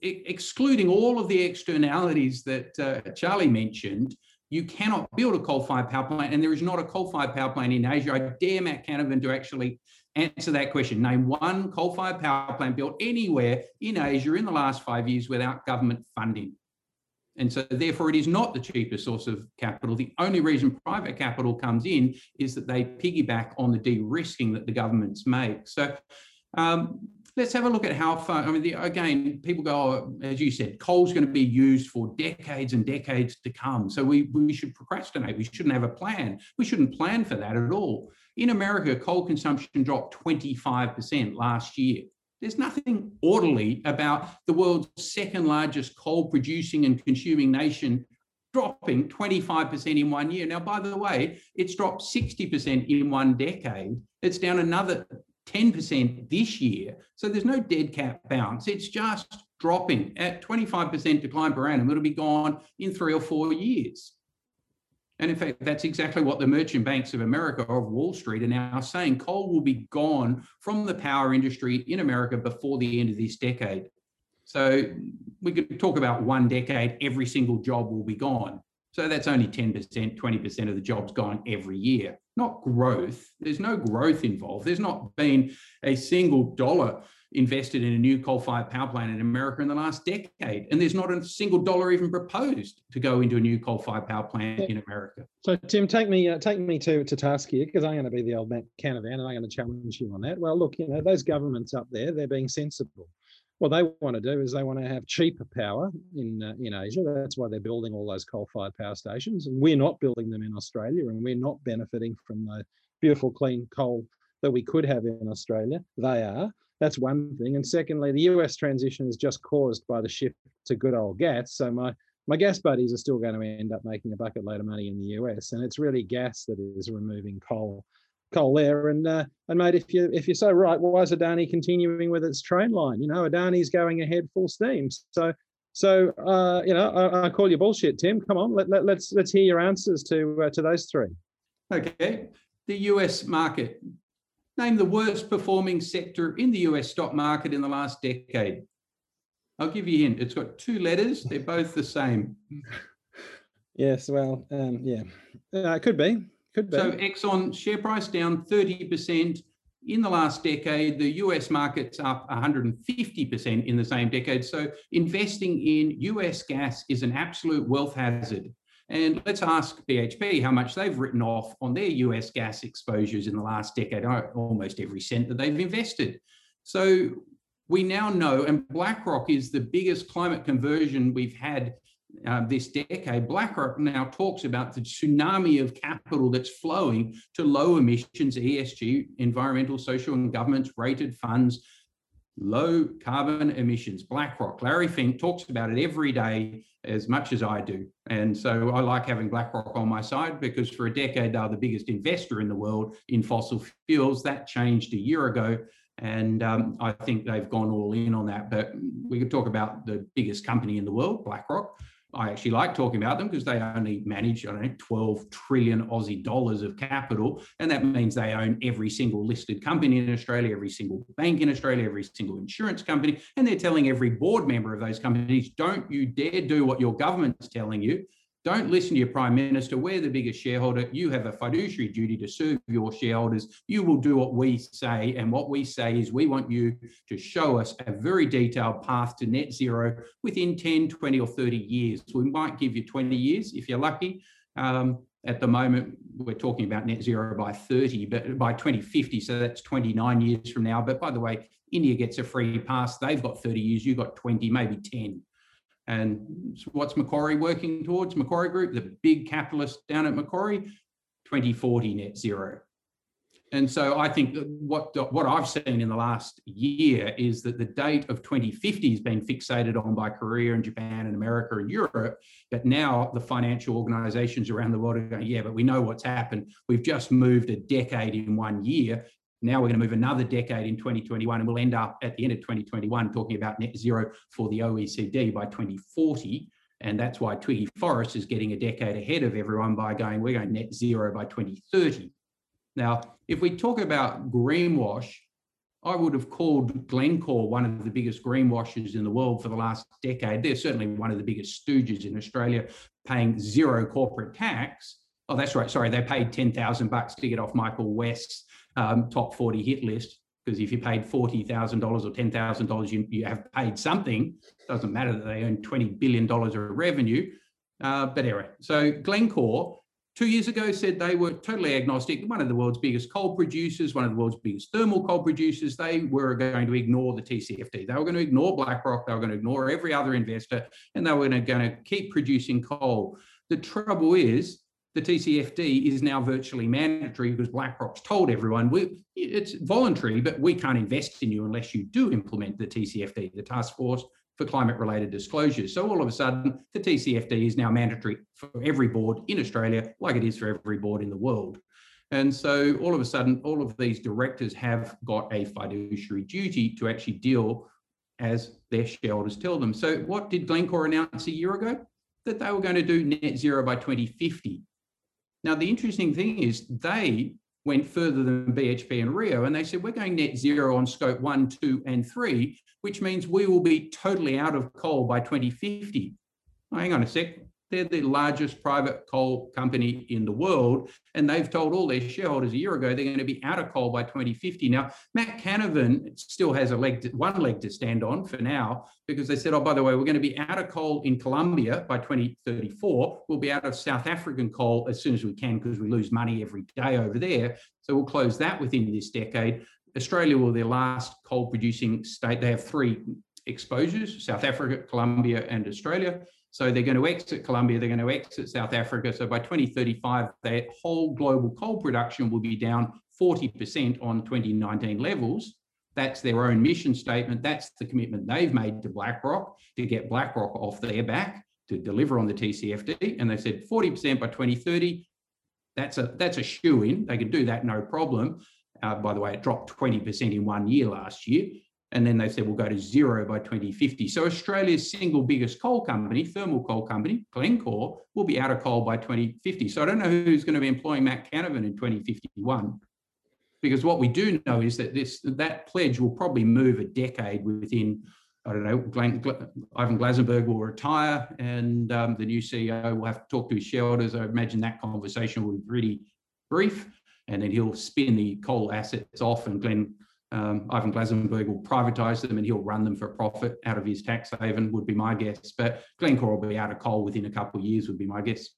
excluding all of the externalities that uh, Charlie mentioned. You cannot build a coal-fired power plant, and there is not a coal-fired power plant in Asia. I dare Matt Canavan to actually answer that question. Name one coal-fired power plant built anywhere in Asia in the last five years without government funding. And so, therefore, it is not the cheapest source of capital. The only reason private capital comes in is that they piggyback on the de risking that the governments make. So, um, let's have a look at how far. I mean, the, again, people go, oh, as you said, coal's going to be used for decades and decades to come. So, we, we should procrastinate. We shouldn't have a plan. We shouldn't plan for that at all. In America, coal consumption dropped 25% last year. There's nothing orderly about the world's second largest coal producing and consuming nation dropping 25% in one year. Now, by the way, it's dropped 60% in one decade. It's down another 10% this year. So there's no dead cat bounce. It's just dropping at 25% decline per annum. It'll be gone in three or four years. And in fact, that's exactly what the merchant banks of America of Wall Street are now saying. Coal will be gone from the power industry in America before the end of this decade. So we could talk about one decade, every single job will be gone. So that's only 10%, 20% of the jobs gone every year, not growth. There's no growth involved. There's not been a single dollar invested in a new coal-fired power plant in America in the last decade, and there's not a single dollar even proposed to go into a new coal-fired power plant in America. So, Tim, take me uh, take me to, to task here because I'm going to be the old man Canavan and I'm going to challenge you on that. Well, look, you know those governments up there, they're being sensible what they want to do is they want to have cheaper power in uh, in Asia. That's why they're building all those coal-fired power stations, and we're not building them in Australia, and we're not benefiting from the beautiful clean coal that we could have in Australia. They are. That's one thing. And secondly, the US transition is just caused by the shift to good old gas. So my my gas buddies are still going to end up making a bucket load of money in the US, and it's really gas that is removing coal coal there. And uh, and mate, if you if you're so right, why is Adani continuing with its train line? You know, Adani's going ahead full steam. So so uh, you know, I, I, call you bullshit, Tim. Come on, let, let, let's let's hear your answers to uh, to those three. Okay, the U.S. market. Name the worst performing sector in the U.S. stock market in the last decade. I'll give you a hint. It's got two letters. They're both the same. Yes, well, um, yeah, uh, it could be. Could be. So Exxon share price down 30% in the last decade. The US market's up 150% in the same decade. So investing in US gas is an absolute wealth hazard. And let's ask BHP how much they've written off on their US gas exposures in the last decade, uh, almost every cent that they've invested. So we now know, and BlackRock is the biggest climate conversion we've had uh, this decade, BlackRock now talks about the tsunami of capital that's flowing to low emissions, ESG, environmental, social, and governance rated funds, low carbon emissions. BlackRock, Larry Fink talks about it every day as much as I do. And so I like having BlackRock on my side because for a decade, they're the biggest investor in the world in fossil fuels. That changed a year ago. And um, I think they've gone all in on that. But we could talk about the biggest company in the world, BlackRock. I actually like talking about them because they only manage, I don't know, 12 trillion Aussie dollars of capital. And that means they own every single listed company in Australia, every single bank in Australia, every single insurance company. And they're telling every board member of those companies, don't you dare do what your government's telling you. Don't listen to your prime minister. We're the biggest shareholder. You have a fiduciary duty to serve your shareholders. You will do what we say. And what we say is we want you to show us a very detailed path to net zero within 10, 20, or 30 years. We might give you 20 years if you're lucky. Um, at the moment, we're talking about net zero by 30, but by 2050, so that's 29 years from now. But by the way, India gets a free pass. They've got 30 years, you've got 20, maybe 10. And what's Macquarie working towards? Macquarie Group, the big capitalist down at Macquarie, 2040 net zero. And so I think what, what I've seen in the last year is that the date of 2050 has been fixated on by Korea and Japan and America and Europe. But now the financial organizations around the world are going, yeah, but we know what's happened. We've just moved a decade in one year. Now we're going to move another decade in 2021, and we'll end up at the end of 2021 talking about net zero for the OECD by 2040. And that's why Twiggy Forrest is getting a decade ahead of everyone by going, we're going net zero by 2030. Now, if we talk about greenwash, I would have called Glencore one of the biggest greenwashers in the world for the last decade. They're certainly one of the biggest stooges in Australia, paying zero corporate tax. Oh, that's right. Sorry, they paid 10,000 bucks to get off Michael West's um, top 40 hit list because if you paid $40,000 or $10,000, you, you have paid something. Doesn't matter that they earn $20 billion of revenue. Uh, but anyway, so Glencore two years ago said they were totally agnostic, one of the world's biggest coal producers, one of the world's biggest thermal coal producers. They were going to ignore the TCFD. They were going to ignore BlackRock. They were going to ignore every other investor, and they were going to keep producing coal. The trouble is, the TCFD is now virtually mandatory because BlackRock's told everyone it's voluntary, but we can't invest in you unless you do implement the TCFD, the Task Force for Climate Related Disclosures. So all of a sudden, the TCFD is now mandatory for every board in Australia, like it is for every board in the world. And so all of a sudden, all of these directors have got a fiduciary duty to actually deal as their shareholders tell them. So what did Glencore announce a year ago? That they were going to do net zero by 2050. Now, the interesting thing is they went further than BHP and Rio, and they said, we're going net zero on scope one, two, and three, which means we will be totally out of coal by 2050. Oh, hang on a sec. They're the largest private coal company in the world, and they've told all their shareholders a year ago they're going to be out of coal by 2050. Now, Matt Canavan still has a leg, to, one leg to stand on for now, because they said, oh, by the way, we're going to be out of coal in Colombia by 2034. We'll be out of South African coal as soon as we can because we lose money every day over there. So we'll close that within this decade. Australia will be their last coal producing state. They have three exposures South Africa, Colombia, and Australia. So they're going to exit Colombia, they're going to exit South Africa. So by 2035, their whole global coal production will be down 40% on 2019 levels. That's their own mission statement. That's the commitment they've made to BlackRock to get BlackRock off their back to deliver on the TCFD. And they said 40% by 2030. That's a that's a shoe in. They can do that no problem. Uh, by the way, it dropped 20% in one year last year. And then they said we'll go to zero by 2050. So Australia's single biggest coal company, thermal coal company, Glencore, will be out of coal by 2050. So I don't know who's going to be employing Matt Canavan in 2051. Because what we do know is that this that pledge will probably move a decade within, I don't know, Glenn, Glenn, Ivan Glasenberg will retire and um, the new CEO will have to talk to his shareholders. I imagine that conversation will be pretty brief and then he'll spin the coal assets off and Glenn um, Ivan Glasenberg will privatise them and he'll run them for profit out of his tax haven, would be my guess. But Glencore will be out of coal within a couple of years, would be my guess.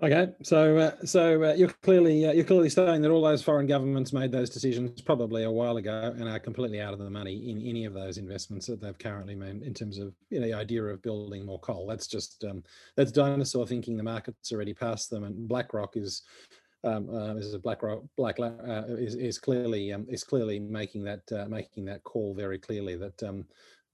Okay, so uh, so uh, you're clearly uh, you're clearly saying that all those foreign governments made those decisions probably a while ago and are completely out of the money in any of those investments that they've currently made in terms of you know the idea of building more coal. That's just um, that's dinosaur thinking. The market's already past them, and BlackRock is um, uh, is a Black Black uh, is, is clearly um, is clearly making that uh, making that call very clearly that um,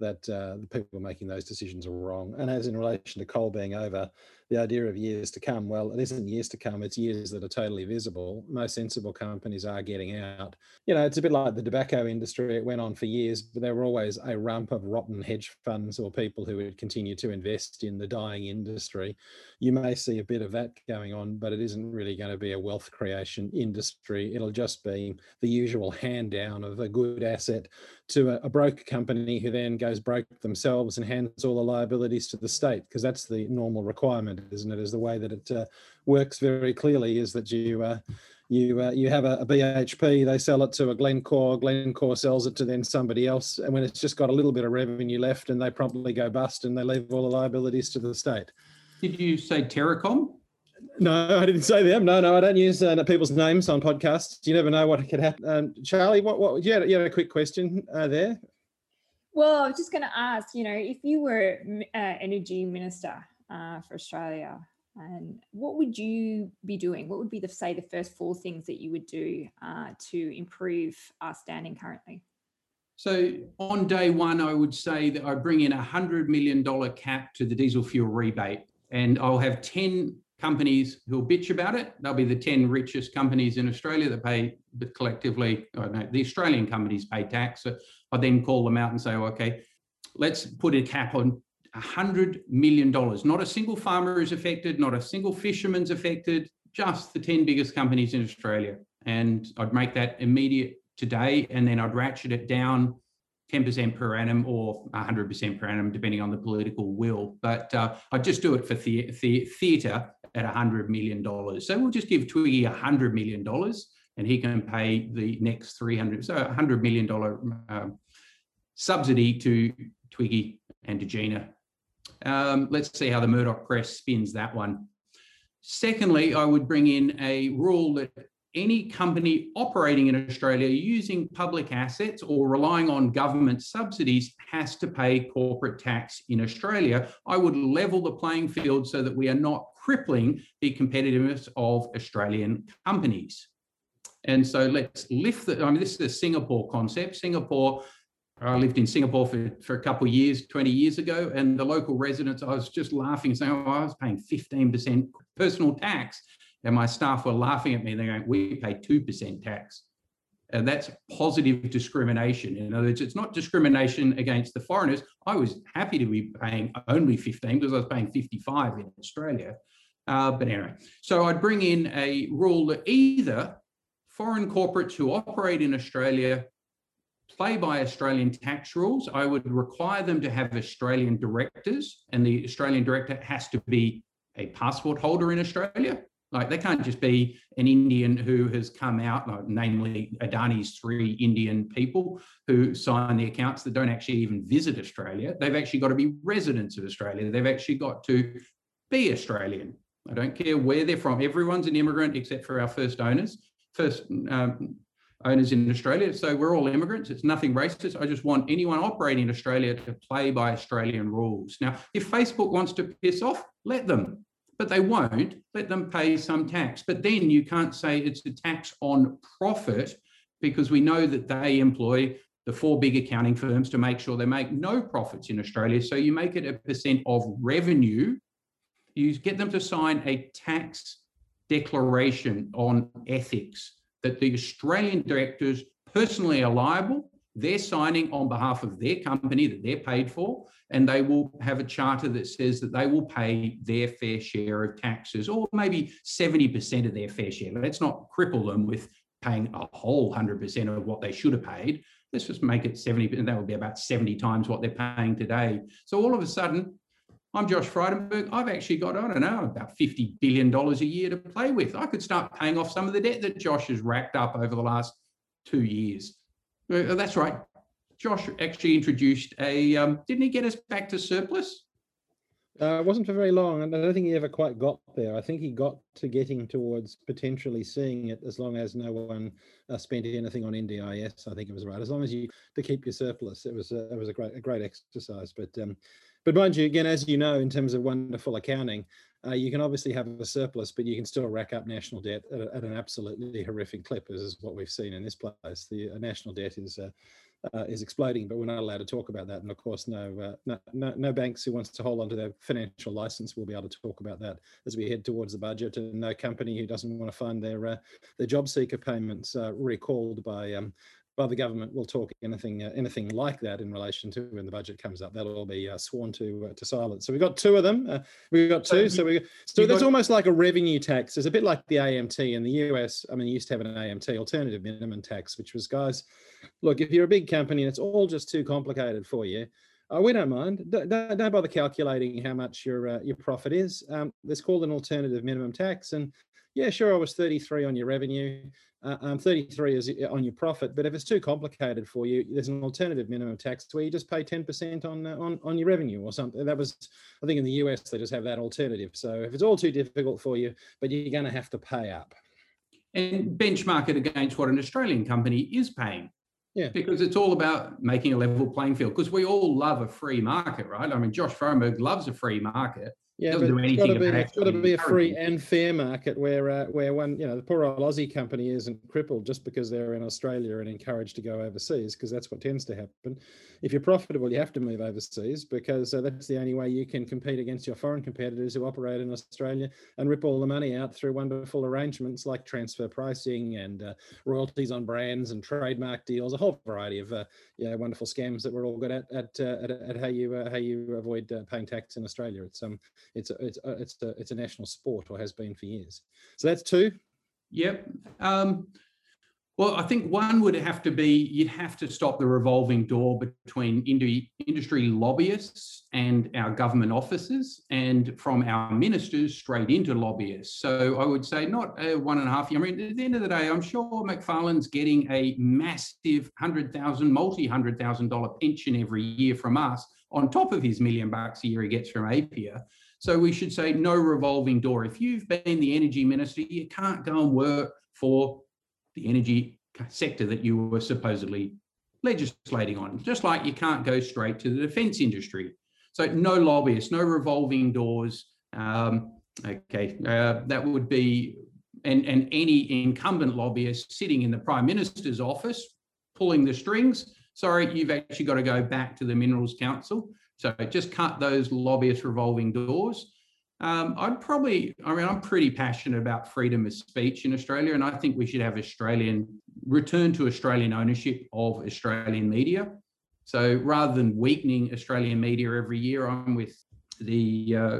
that uh, the people making those decisions are wrong. And as in relation to coal being over, the idea of years to come, well, it isn't years to come, it's years that are totally visible. Most sensible companies are getting out. You know, it's a bit like the tobacco industry. It went on for years, but there were always a rump of rotten hedge funds or people who would continue to invest in the dying industry. You may see a bit of that going on, but it isn't really going to be a wealth creation industry. It'll just be the usual hand down of a good asset to a, a broker company who then goes broke themselves and hands all the liabilities to the state, because that's the normal requirement isn't it? Is the way that it uh, works very clearly is that you uh, you uh, you have a, a, BHP, they sell it to a Glencore, Glencore sells it to then somebody else, and when it's just got a little bit of revenue left, and they promptly go bust, and they leave all the liabilities to the state. Did you say Terracom? No, I didn't say them. No, no, I don't use uh, people's names on podcasts. You never know what could happen. Um, Charlie, what, what, you had, you had a quick question uh, there. Well, I was just going to ask, you know, if you were uh, energy minister, uh, for Australia. And what would you be doing? What would be the say the first four things that you would do uh, to improve our standing currently? So on day one, I would say that I bring in a hundred million dollar cap to the diesel fuel rebate, and I'll have ten companies who'll bitch about it. They'll be the ten richest companies in Australia that pay, but collectively, oh no, the Australian companies pay tax. So I then call them out and say, oh, okay, let's put a cap on $100 million. Not a single farmer is affected, not a single fisherman's affected, just the 10 biggest companies in Australia. And I'd make that immediate today, and then I'd ratchet it down 10% per annum or 100% per annum, depending on the political will. But uh, I'd just do it for the, the theatre at $100 million. So we'll just give Twiggy $100 million and he can pay the next 300, so $100 million um, subsidy to Twiggy and to Gina um, let's see how the Murdoch press spins that one. Secondly, I would bring in a rule that any company operating in Australia using public assets or relying on government subsidies has to pay corporate tax in Australia. I would level the playing field so that we are not crippling the competitiveness of Australian companies. And so let's lift the, I mean, this is a Singapore concept. Singapore I lived in Singapore for, for a couple of years, 20 years ago, and the local residents, I was just laughing, saying, oh, I was paying 15% personal tax. And my staff were laughing at me. They're going, we pay 2% tax. And that's positive discrimination. In other words, it's not discrimination against the foreigners. I was happy to be paying only 15 because I was paying 55 in Australia. Uh, but anyway, so I'd bring in a rule that either foreign corporates who operate in Australia play by Australian tax rules. I would require them to have Australian directors, and the Australian director has to be a passport holder in Australia. Like they can't just be an Indian who has come out, like, namely Adani's three Indian people who sign the accounts that don't actually even visit Australia. They've actually got to be residents of Australia. They've actually got to be Australian. I don't care where they're from. Everyone's an immigrant except for our first owners, first um, owners in Australia. So we're all immigrants. It's nothing racist. I just want anyone operating in Australia to play by Australian rules. Now, if Facebook wants to piss off, let them, but they won't. Let them pay some tax. But then you can't say it's a tax on profit because we know that they employ the four big accounting firms to make sure they make no profits in Australia. So you make it a percent of revenue. You get them to sign a tax declaration on ethics that the Australian directors personally are liable. They're signing on behalf of their company that they're paid for, and they will have a charter that says that they will pay their fair share of taxes, or maybe 70% of their fair share. Let's not cripple them with paying a whole 100% of what they should have paid. Let's just make it 70, and that would be about 70 times what they're paying today. So all of a sudden, I'm Josh Frydenberg. I've actually got, I don't know, about $50 billion a year to play with. I could start paying off some of the debt that Josh has racked up over the last two years. Uh, that's right. Josh actually introduced a, um, didn't he get us back to surplus? Uh, it wasn't for very long, and I don't think he ever quite got there. I think he got to getting towards potentially seeing it as long as no one uh, spent anything on NDIS. I think it was right. As long as you to keep your surplus, it was it was a great a great exercise. But um, but mind you, again, as you know, in terms of wonderful accounting, uh, you can obviously have a surplus, but you can still rack up national debt at, a, at an absolutely horrific clip, as is what we've seen in this place. The uh, national debt is uh, uh, is exploding, but we're not allowed to talk about that. And of course, no, uh, no, no, no, banks who wants to hold on to their financial license will be able to talk about that as we head towards the budget. And no company who doesn't want to fund their uh, their job seeker payments recalled by um, by the government will talk anything uh, anything like that in relation to when the budget comes up. That'll all be uh, sworn to uh, to silence. So we've got two of them. Uh, we've got two. So we so that's almost like a revenue tax. It's a bit like the AMT in the US. I mean, you used to have an AMT, alternative minimum tax, which was guys, look, if you're a big company and it's all just too complicated for you. Uh, we don't mind. Don't, don't, bother calculating how much your uh, your profit is. Um, it's called an alternative minimum tax, and yeah, sure, I was 33 on your revenue uh, um, 33 is uh, on your profit. But if it's too complicated for you, there's an alternative minimum tax where you just pay 10% on, uh, on, on your revenue or something. That was, I think in the US, they just have that alternative. So if it's all too difficult for you, but you're going to have to pay up. And benchmark it against what an Australian company is paying. Yeah. Because it's all about making a level playing field. Because we all love a free market, right? I mean, Josh Frydenberg loves a free market. Yeah, but it's got to be it's got to be a free and fair market where uh, where one you know the poor old Aussie company isn't crippled just because they're in Australia and encouraged to go overseas because that's what tends to happen. If you're profitable, you have to move overseas because uh, that's the only way you can compete against your foreign competitors who operate in Australia and rip all the money out through wonderful arrangements like transfer pricing and uh, royalties on brands and trademark deals, a whole variety of uh, yeah wonderful scams that we're all good at at uh, at, at, how you uh, how you avoid paying tax in Australia. It's um it's a, it's a, it's a, it's a national sport or has been for years. So that's two. Yep. Um, well, I think one would have to be you'd have to stop the revolving door between industry lobbyists and our government officers, and from our ministers straight into lobbyists. So I would say not a one and a half year. I mean, at the end of the day, I'm sure Macfarlane's getting a massive hundred thousand, multi hundred thousand dollar pension every year from us, on top of his million bucks a year he gets from APPEA. So we should say no revolving door. If you've been the energy minister, you can't go and work for the energy sector that you were supposedly legislating on, just like you can't go straight to the defense industry. So no lobbyists, no revolving doors. Um, okay, uh, that would be, and, and any incumbent lobbyist sitting in the Prime Minister's office pulling the strings, sorry, you've actually got to go back to the Minerals Council. So just cut those lobbyist revolving doors. Um, I'd probably, I mean, I'm pretty passionate about freedom of speech in Australia, and I think we should have Australian return to Australian ownership of Australian media. So rather than weakening Australian media every year, I'm with the uh,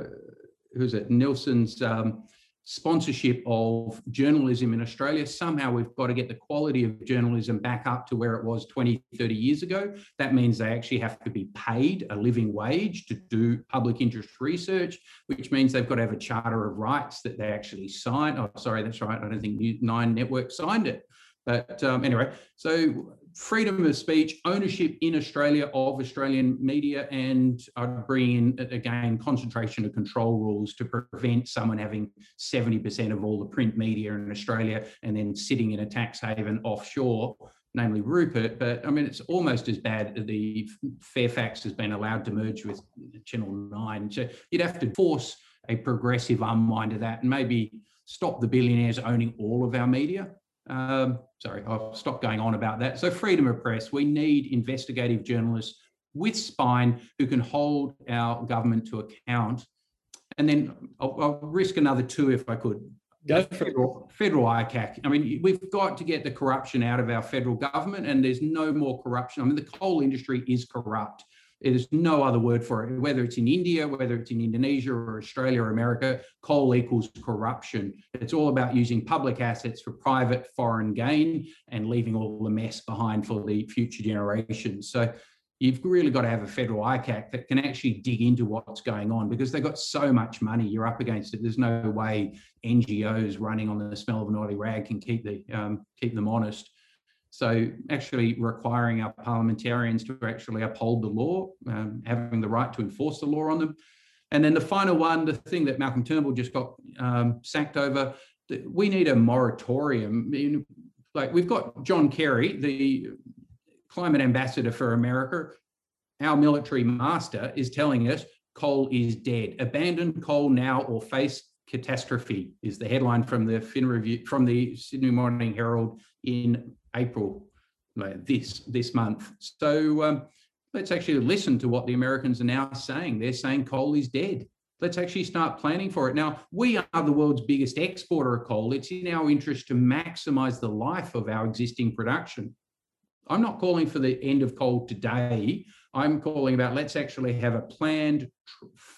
who's it Neilson's um, sponsorship of journalism in Australia. Somehow we've got to get the quality of journalism back up to where it was 20, 30 years ago. That means they actually have to be paid a living wage to do public interest research, which means they've got to have a charter of rights that they actually sign. Oh, sorry, that's right. I don't think Nine Network signed it. But um, anyway, so freedom of speech, ownership in Australia of Australian media, and I'd bring in again concentration of control rules to prevent someone having 70% of all the print media in Australia and then sitting in a tax haven offshore, namely Rupert. But I mean, it's almost as bad. The Fairfax has been allowed to merge with Channel 9. So you'd have to force a progressive unwind of that and maybe stop the billionaires owning all of our media um, sorry, I'll stop going on about that. So, freedom of press, we need investigative journalists with spine who can hold our government to account. And then I'll, I'll risk another two if I could. Federal, federal ICAC. I mean, we've got to get the corruption out of our federal government, and there's no more corruption. I mean, the coal industry is corrupt. There's no other word for it. Whether it's in India, whether it's in Indonesia or Australia or America, coal equals corruption. It's all about using public assets for private foreign gain and leaving all the mess behind for the future generations. So you've really got to have a federal ICAC that can actually dig into what's going on because they've got so much money. You're up against it. There's no way NGOs running on the smell of an oily rag can keep the um, keep them honest. So actually requiring our parliamentarians to actually uphold the law, um, having the right to enforce the law on them. And then the final one, the thing that Malcolm Turnbull just got um, sacked over, we need a moratorium. I mean, like we've got John Kerry, the climate ambassador for America, our military master is telling us coal is dead. Abandon coal now or face catastrophe is the headline from the Fin Review from the Sydney Morning Herald in April this this month. So um, let's actually listen to what the Americans are now saying. They're saying coal is dead. Let's actually start planning for it. Now, we are the world's biggest exporter of coal. It's in our interest to maximize the life of our existing production. I'm not calling for the end of coal today. I'm calling about let's actually have a planned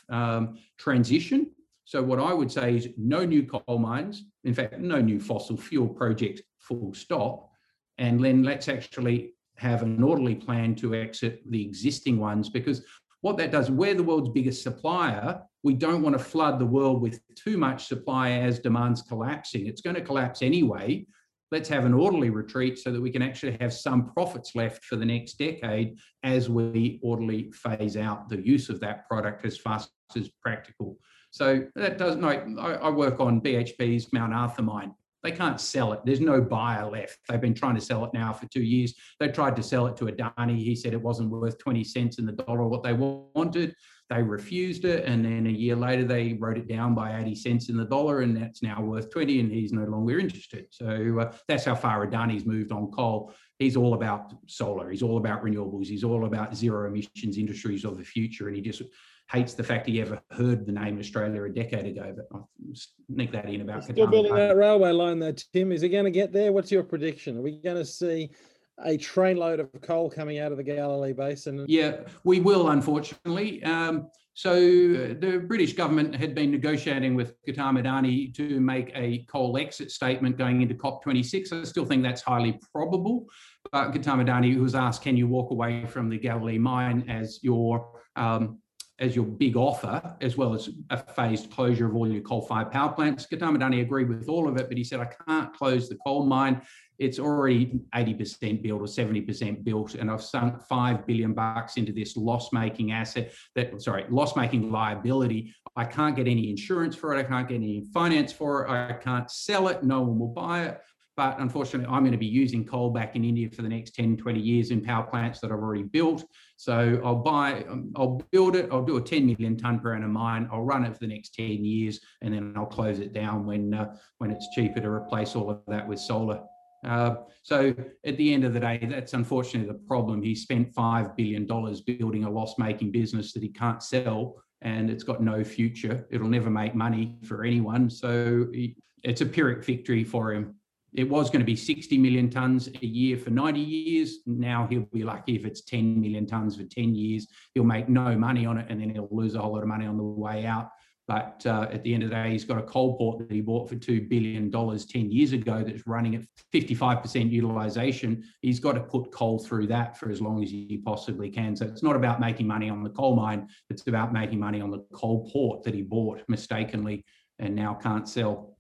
um, transition. So, what I would say is no new coal mines, in fact, no new fossil fuel projects, full stop and then let's actually have an orderly plan to exit the existing ones because what that does, we're the world's biggest supplier. We don't want to flood the world with too much supply as demand's collapsing. It's going to collapse anyway. Let's have an orderly retreat so that we can actually have some profits left for the next decade as we orderly phase out the use of that product as fast as practical. So that does no, I, I work on BHP's Mount Arthur mine. They can't sell it. There's no buyer left. They've been trying to sell it now for two years. They tried to sell it to Adani. He said it wasn't worth 20 cents in the dollar what they wanted. They refused it. And then a year later, they wrote it down by 80 cents in the dollar, and that's now worth 20, and he's no longer interested. So uh, that's how far Adani's moved on coal. He's all about solar. He's all about renewables. He's all about zero emissions industries of the future. And he just hates the fact he ever heard the name Australia a decade ago. But I'll sneak that in about still building that railway line though, Tim. Is he going to get there? What's your prediction? Are we going to see a trainload of coal coming out of the Galilee Basin? Yeah, we will, unfortunately. Um, so the British government had been negotiating with Gautam Adani to make a coal exit statement going into COP26. I still think that's highly probable. But Gautam Adani was asked, can you walk away from the Galilee mine as your um, as your big offer, as well as a phased closure of all your coal-fired power plants. Gautam agreed with all of it, but he said, I can't close the coal mine. It's already 80% built or 70% built, and I've sunk five billion bucks into this loss-making asset that, sorry, loss-making liability. I can't get any insurance for it. I can't get any finance for it. I can't sell it. No one will buy it. But unfortunately, I'm going to be using coal back in India for the next 10, 20 years in power plants that I've already built. So I'll buy, um, I'll build it, I'll do a 10 million ton per annum mine, I'll run it for the next 10 years, and then I'll close it down when, uh, when it's cheaper to replace all of that with solar. Uh, so at the end of the day, that's unfortunately the problem. He spent $5 billion building a loss making business that he can't sell and it's got no future. It'll never make money for anyone. So it's a Pyrrhic victory for him it was going to be 60 million tons a year for 90 years. Now he'll be lucky if it's 10 million tons for 10 years. He'll make no money on it and then he'll lose a whole lot of money on the way out. But uh, at the end of the day, he's got a coal port that he bought for $2 billion 10 years ago that's running at 55% utilization. He's got to put coal through that for as long as he possibly can. So it's not about making money on the coal mine, it's about making money on the coal port that he bought mistakenly and now can't sell.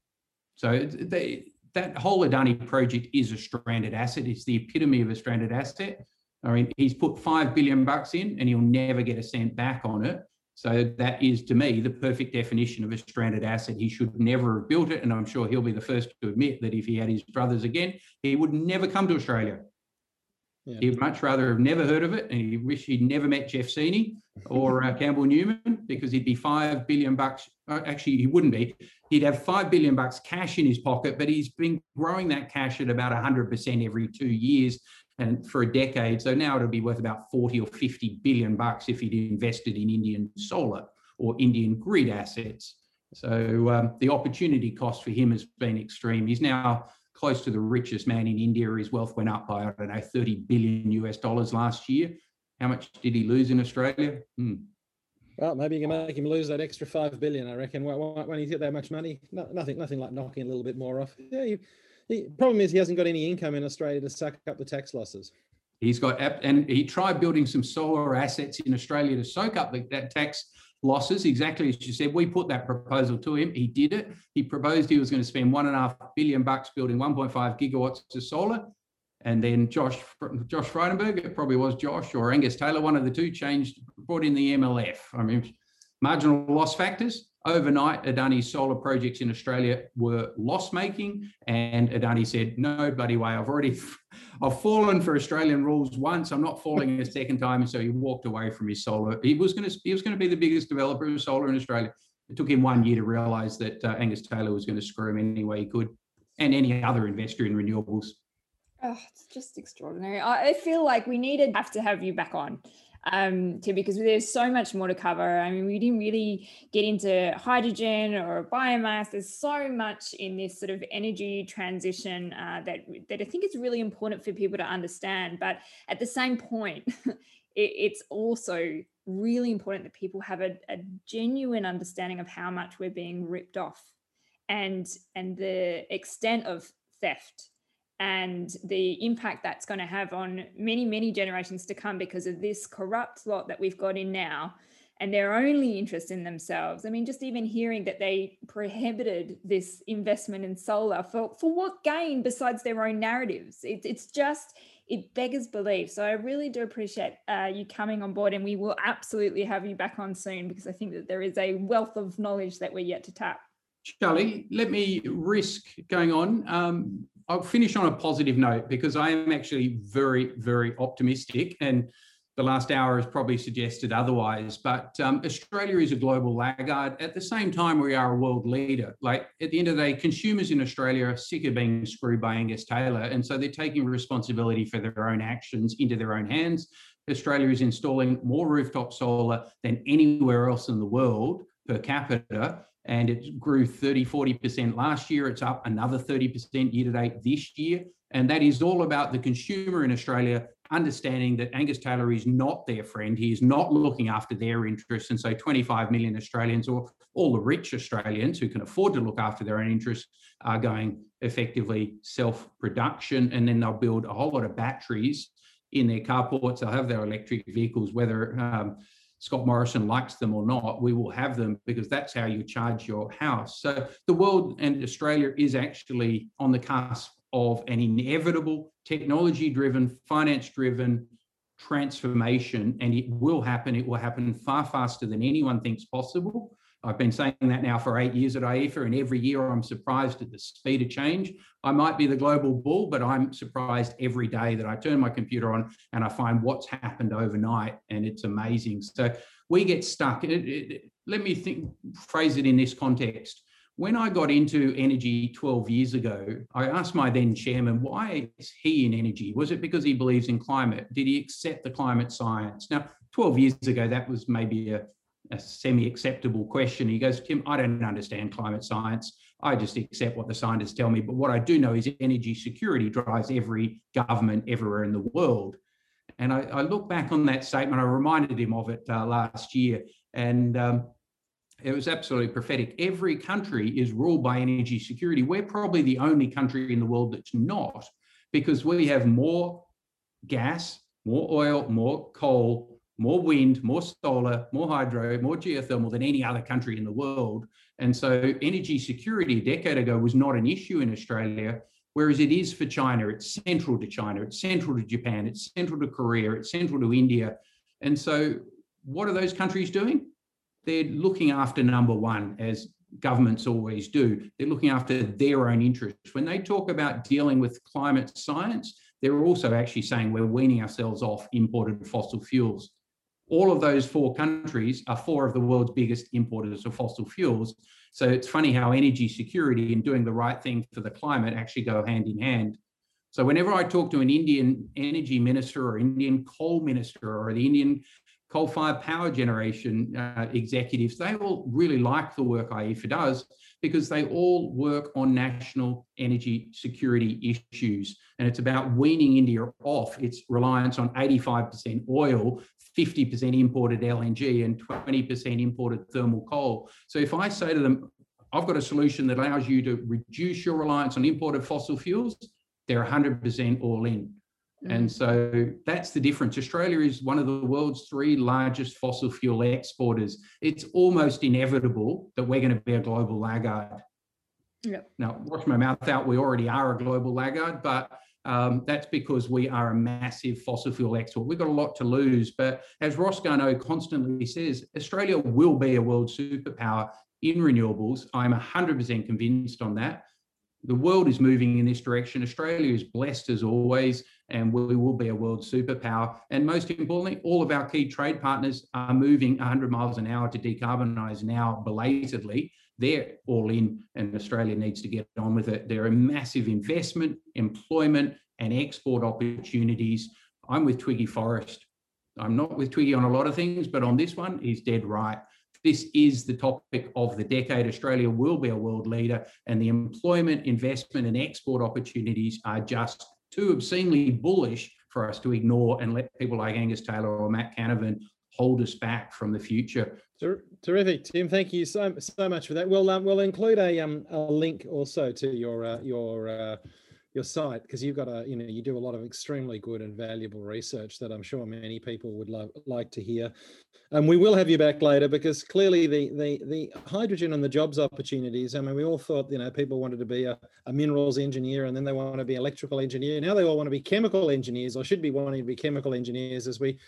So they, that whole Adani project is a stranded asset. It's the epitome of a stranded asset. I mean, he's put five billion bucks in, and he'll never get a cent back on it. So that is, to me, the perfect definition of a stranded asset. He should never have built it, and I'm sure he'll be the first to admit that if he had his brothers again, he would never come to Australia. Yeah. He'd much rather have never heard of it, and he wish he'd never met Jeff Seeney or uh, Campbell Newman because he'd be five billion bucks. Uh, actually, he wouldn't be. He'd have five billion bucks cash in his pocket, but he's been growing that cash at about hundred percent every two years, and for a decade. So now it'll be worth about forty or fifty billion bucks if he'd invested in Indian solar or Indian grid assets. So um, the opportunity cost for him has been extreme. He's now close to the richest man in India. His wealth went up by, I don't know, 30 billion US dollars last year. How much did he lose in Australia? Hmm. Well, maybe you can make him lose that extra five billion. I reckon when he's got that much money, no, nothing, nothing like knocking a little bit more off. Yeah, he, the problem is he hasn't got any income in Australia to suck up the tax losses. He's got, and he tried building some solar assets in Australia to soak up the, that tax losses, exactly as you said. We put that proposal to him. He did it. He proposed he was going to spend one and a half billion bucks building 1.5 gigawatts of solar. And then Josh Josh Frydenberg, it probably was Josh or Angus Taylor, one of the two changed, brought in the MLF. I mean, marginal loss factors overnight, Adani's solar projects in Australia were loss making, and Adani said, "No bloody way! I've already, I've fallen for Australian rules once. I'm not falling a second time." And so he walked away from his solar. He was going to, he was going to be the biggest developer of solar in Australia. It took him one year to realise that uh, Angus Taylor was going to screw him any way he could, and any other investor in renewables. Oh, it's just extraordinary. I feel like we needed have to have you back on um, because there's so much more to cover. I mean, we didn't really get into hydrogen or biomass. There's so much in this sort of energy transition uh, that that I think is really important for people to understand. But at the same point, it, it's also really important that people have a, a genuine understanding of how much we're being ripped off, and and the extent of theft and the impact that's going to have on many, many generations to come because of this corrupt lot that we've got in now and their only interest in themselves. I mean, just even hearing that they prohibited this investment in solar for, for what gain besides their own narratives? It, it's just, it beggars belief. So I really do appreciate uh, you coming on board, and we will absolutely have you back on soon because I think that there is a wealth of knowledge that we're yet to tap. Charlie, let me risk going on. Um, I'll finish on a positive note because I am actually very, very optimistic. And the last hour has probably suggested otherwise. But um, Australia is a global laggard. At the same time, we are a world leader. Like at the end of the day, consumers in Australia are sick of being screwed by Angus Taylor. And so they're taking responsibility for their own actions into their own hands. Australia is installing more rooftop solar than anywhere else in the world per capita and it grew 30, 40% last year. It's up another 30% year to date this year. And that is all about the consumer in Australia understanding that Angus Taylor is not their friend. He is not looking after their interests. And so 25 million Australians, or all the rich Australians who can afford to look after their own interests, are going effectively self production. And then they'll build a whole lot of batteries in their carports. They'll have their electric vehicles, whether um, Scott Morrison likes them or not, we will have them because that's how you charge your house. So the world and Australia is actually on the cusp of an inevitable technology driven, finance driven transformation, and it will happen. It will happen far faster than anyone thinks possible. I've been saying that now for eight years at IEEFA, and every year I'm surprised at the speed of change. I might be the global bull, but I'm surprised every day that I turn my computer on and I find what's happened overnight, and it's amazing. So we get stuck. It, it, let me think, phrase it in this context. When I got into energy 12 years ago, I asked my then chairman, why is he in energy? Was it because he believes in climate? Did he accept the climate science? Now, 12 years ago, that was maybe a a semi-acceptable question. He goes, Tim, I don't understand climate science. I just accept what the scientists tell me. But what I do know is energy security drives every government everywhere in the world. And I, I look back on that statement, I reminded him of it uh, last year, and um, it was absolutely prophetic. Every country is ruled by energy security. We're probably the only country in the world that's not, because we have more gas, more oil, more coal, more wind, more solar, more hydro, more geothermal than any other country in the world. And so energy security a decade ago was not an issue in Australia, whereas it is for China. It's central to China, it's central to Japan, it's central to Korea, it's central to India. And so what are those countries doing? They're looking after number one, as governments always do. They're looking after their own interests. When they talk about dealing with climate science, they're also actually saying we're weaning ourselves off imported fossil fuels. All of those four countries are four of the world's biggest importers of fossil fuels. So it's funny how energy security and doing the right thing for the climate actually go hand in hand. So whenever I talk to an Indian energy minister or Indian coal minister or the Indian coal-fired power generation uh, executives, they all really like the work IEEFA does because they all work on national energy security issues. And it's about weaning India off its reliance on 85% oil, 50% imported LNG, and 20% imported thermal coal. So if I say to them, I've got a solution that allows you to reduce your reliance on imported fossil fuels, they're 100% all in. And mm. so that's the difference. Australia is one of the world's three largest fossil fuel exporters. It's almost inevitable that we're going to be a global laggard. Yep. Now, wash my mouth out, we already are a global laggard, but um, that's because we are a massive fossil fuel export. We've got a lot to lose. But as Ross Garnaut constantly says, Australia will be a world superpower in renewables. I'm 100% convinced on that. The world is moving in this direction. Australia is blessed as always and we will be a world superpower. And most importantly, all of our key trade partners are moving 100 miles an hour to decarbonise now belatedly. They're all in, and Australia needs to get on with it. There are massive investment, employment, and export opportunities. I'm with Twiggy Forrest. I'm not with Twiggy on a lot of things, but on this one, he's dead right. This is the topic of the decade. Australia will be a world leader, and the employment, investment, and export opportunities are just too obscenely bullish for us to ignore and let people like Angus Taylor or Matt Canavan hold us back from the future. Terrific, Tim. Thank you so so much for that. We'll um, we'll include a um a link also to your uh, your uh, your site because you've got a you know you do a lot of extremely good and valuable research that I'm sure many people would love, like to hear. And we will have you back later because clearly the the the hydrogen and the jobs opportunities. I mean, we all thought you know people wanted to be a, a minerals engineer and then they want to be electrical engineer. Now they all want to be chemical engineers or should be wanting to be chemical engineers as we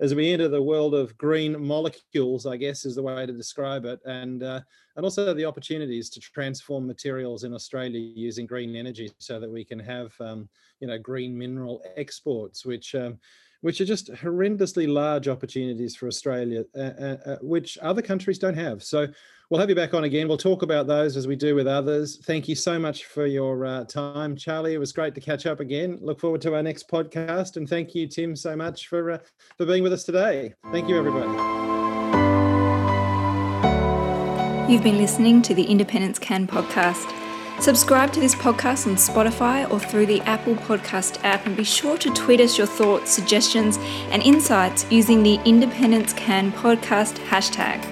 as we enter the world of green molecules, I guess is the way to describe it, and uh, and also the opportunities to transform materials in Australia using green energy, so that we can have um, you know green mineral exports, which um, which are just horrendously large opportunities for Australia, uh, uh, uh which other countries don't have. So we'll have you back on again. We'll talk about those as we do with others. Thank you so much for your uh, time, Charlie. It was great to catch up again. Look forward to our next podcast, and thank you, Tim, so much for uh, for being with us today. Thank you, everybody. You've been listening to the Independence Can podcast. Subscribe to this podcast on Spotify or through the Apple Podcast app and be sure to tweet us your thoughts, suggestions, and insights using the Independence Can podcast hashtag.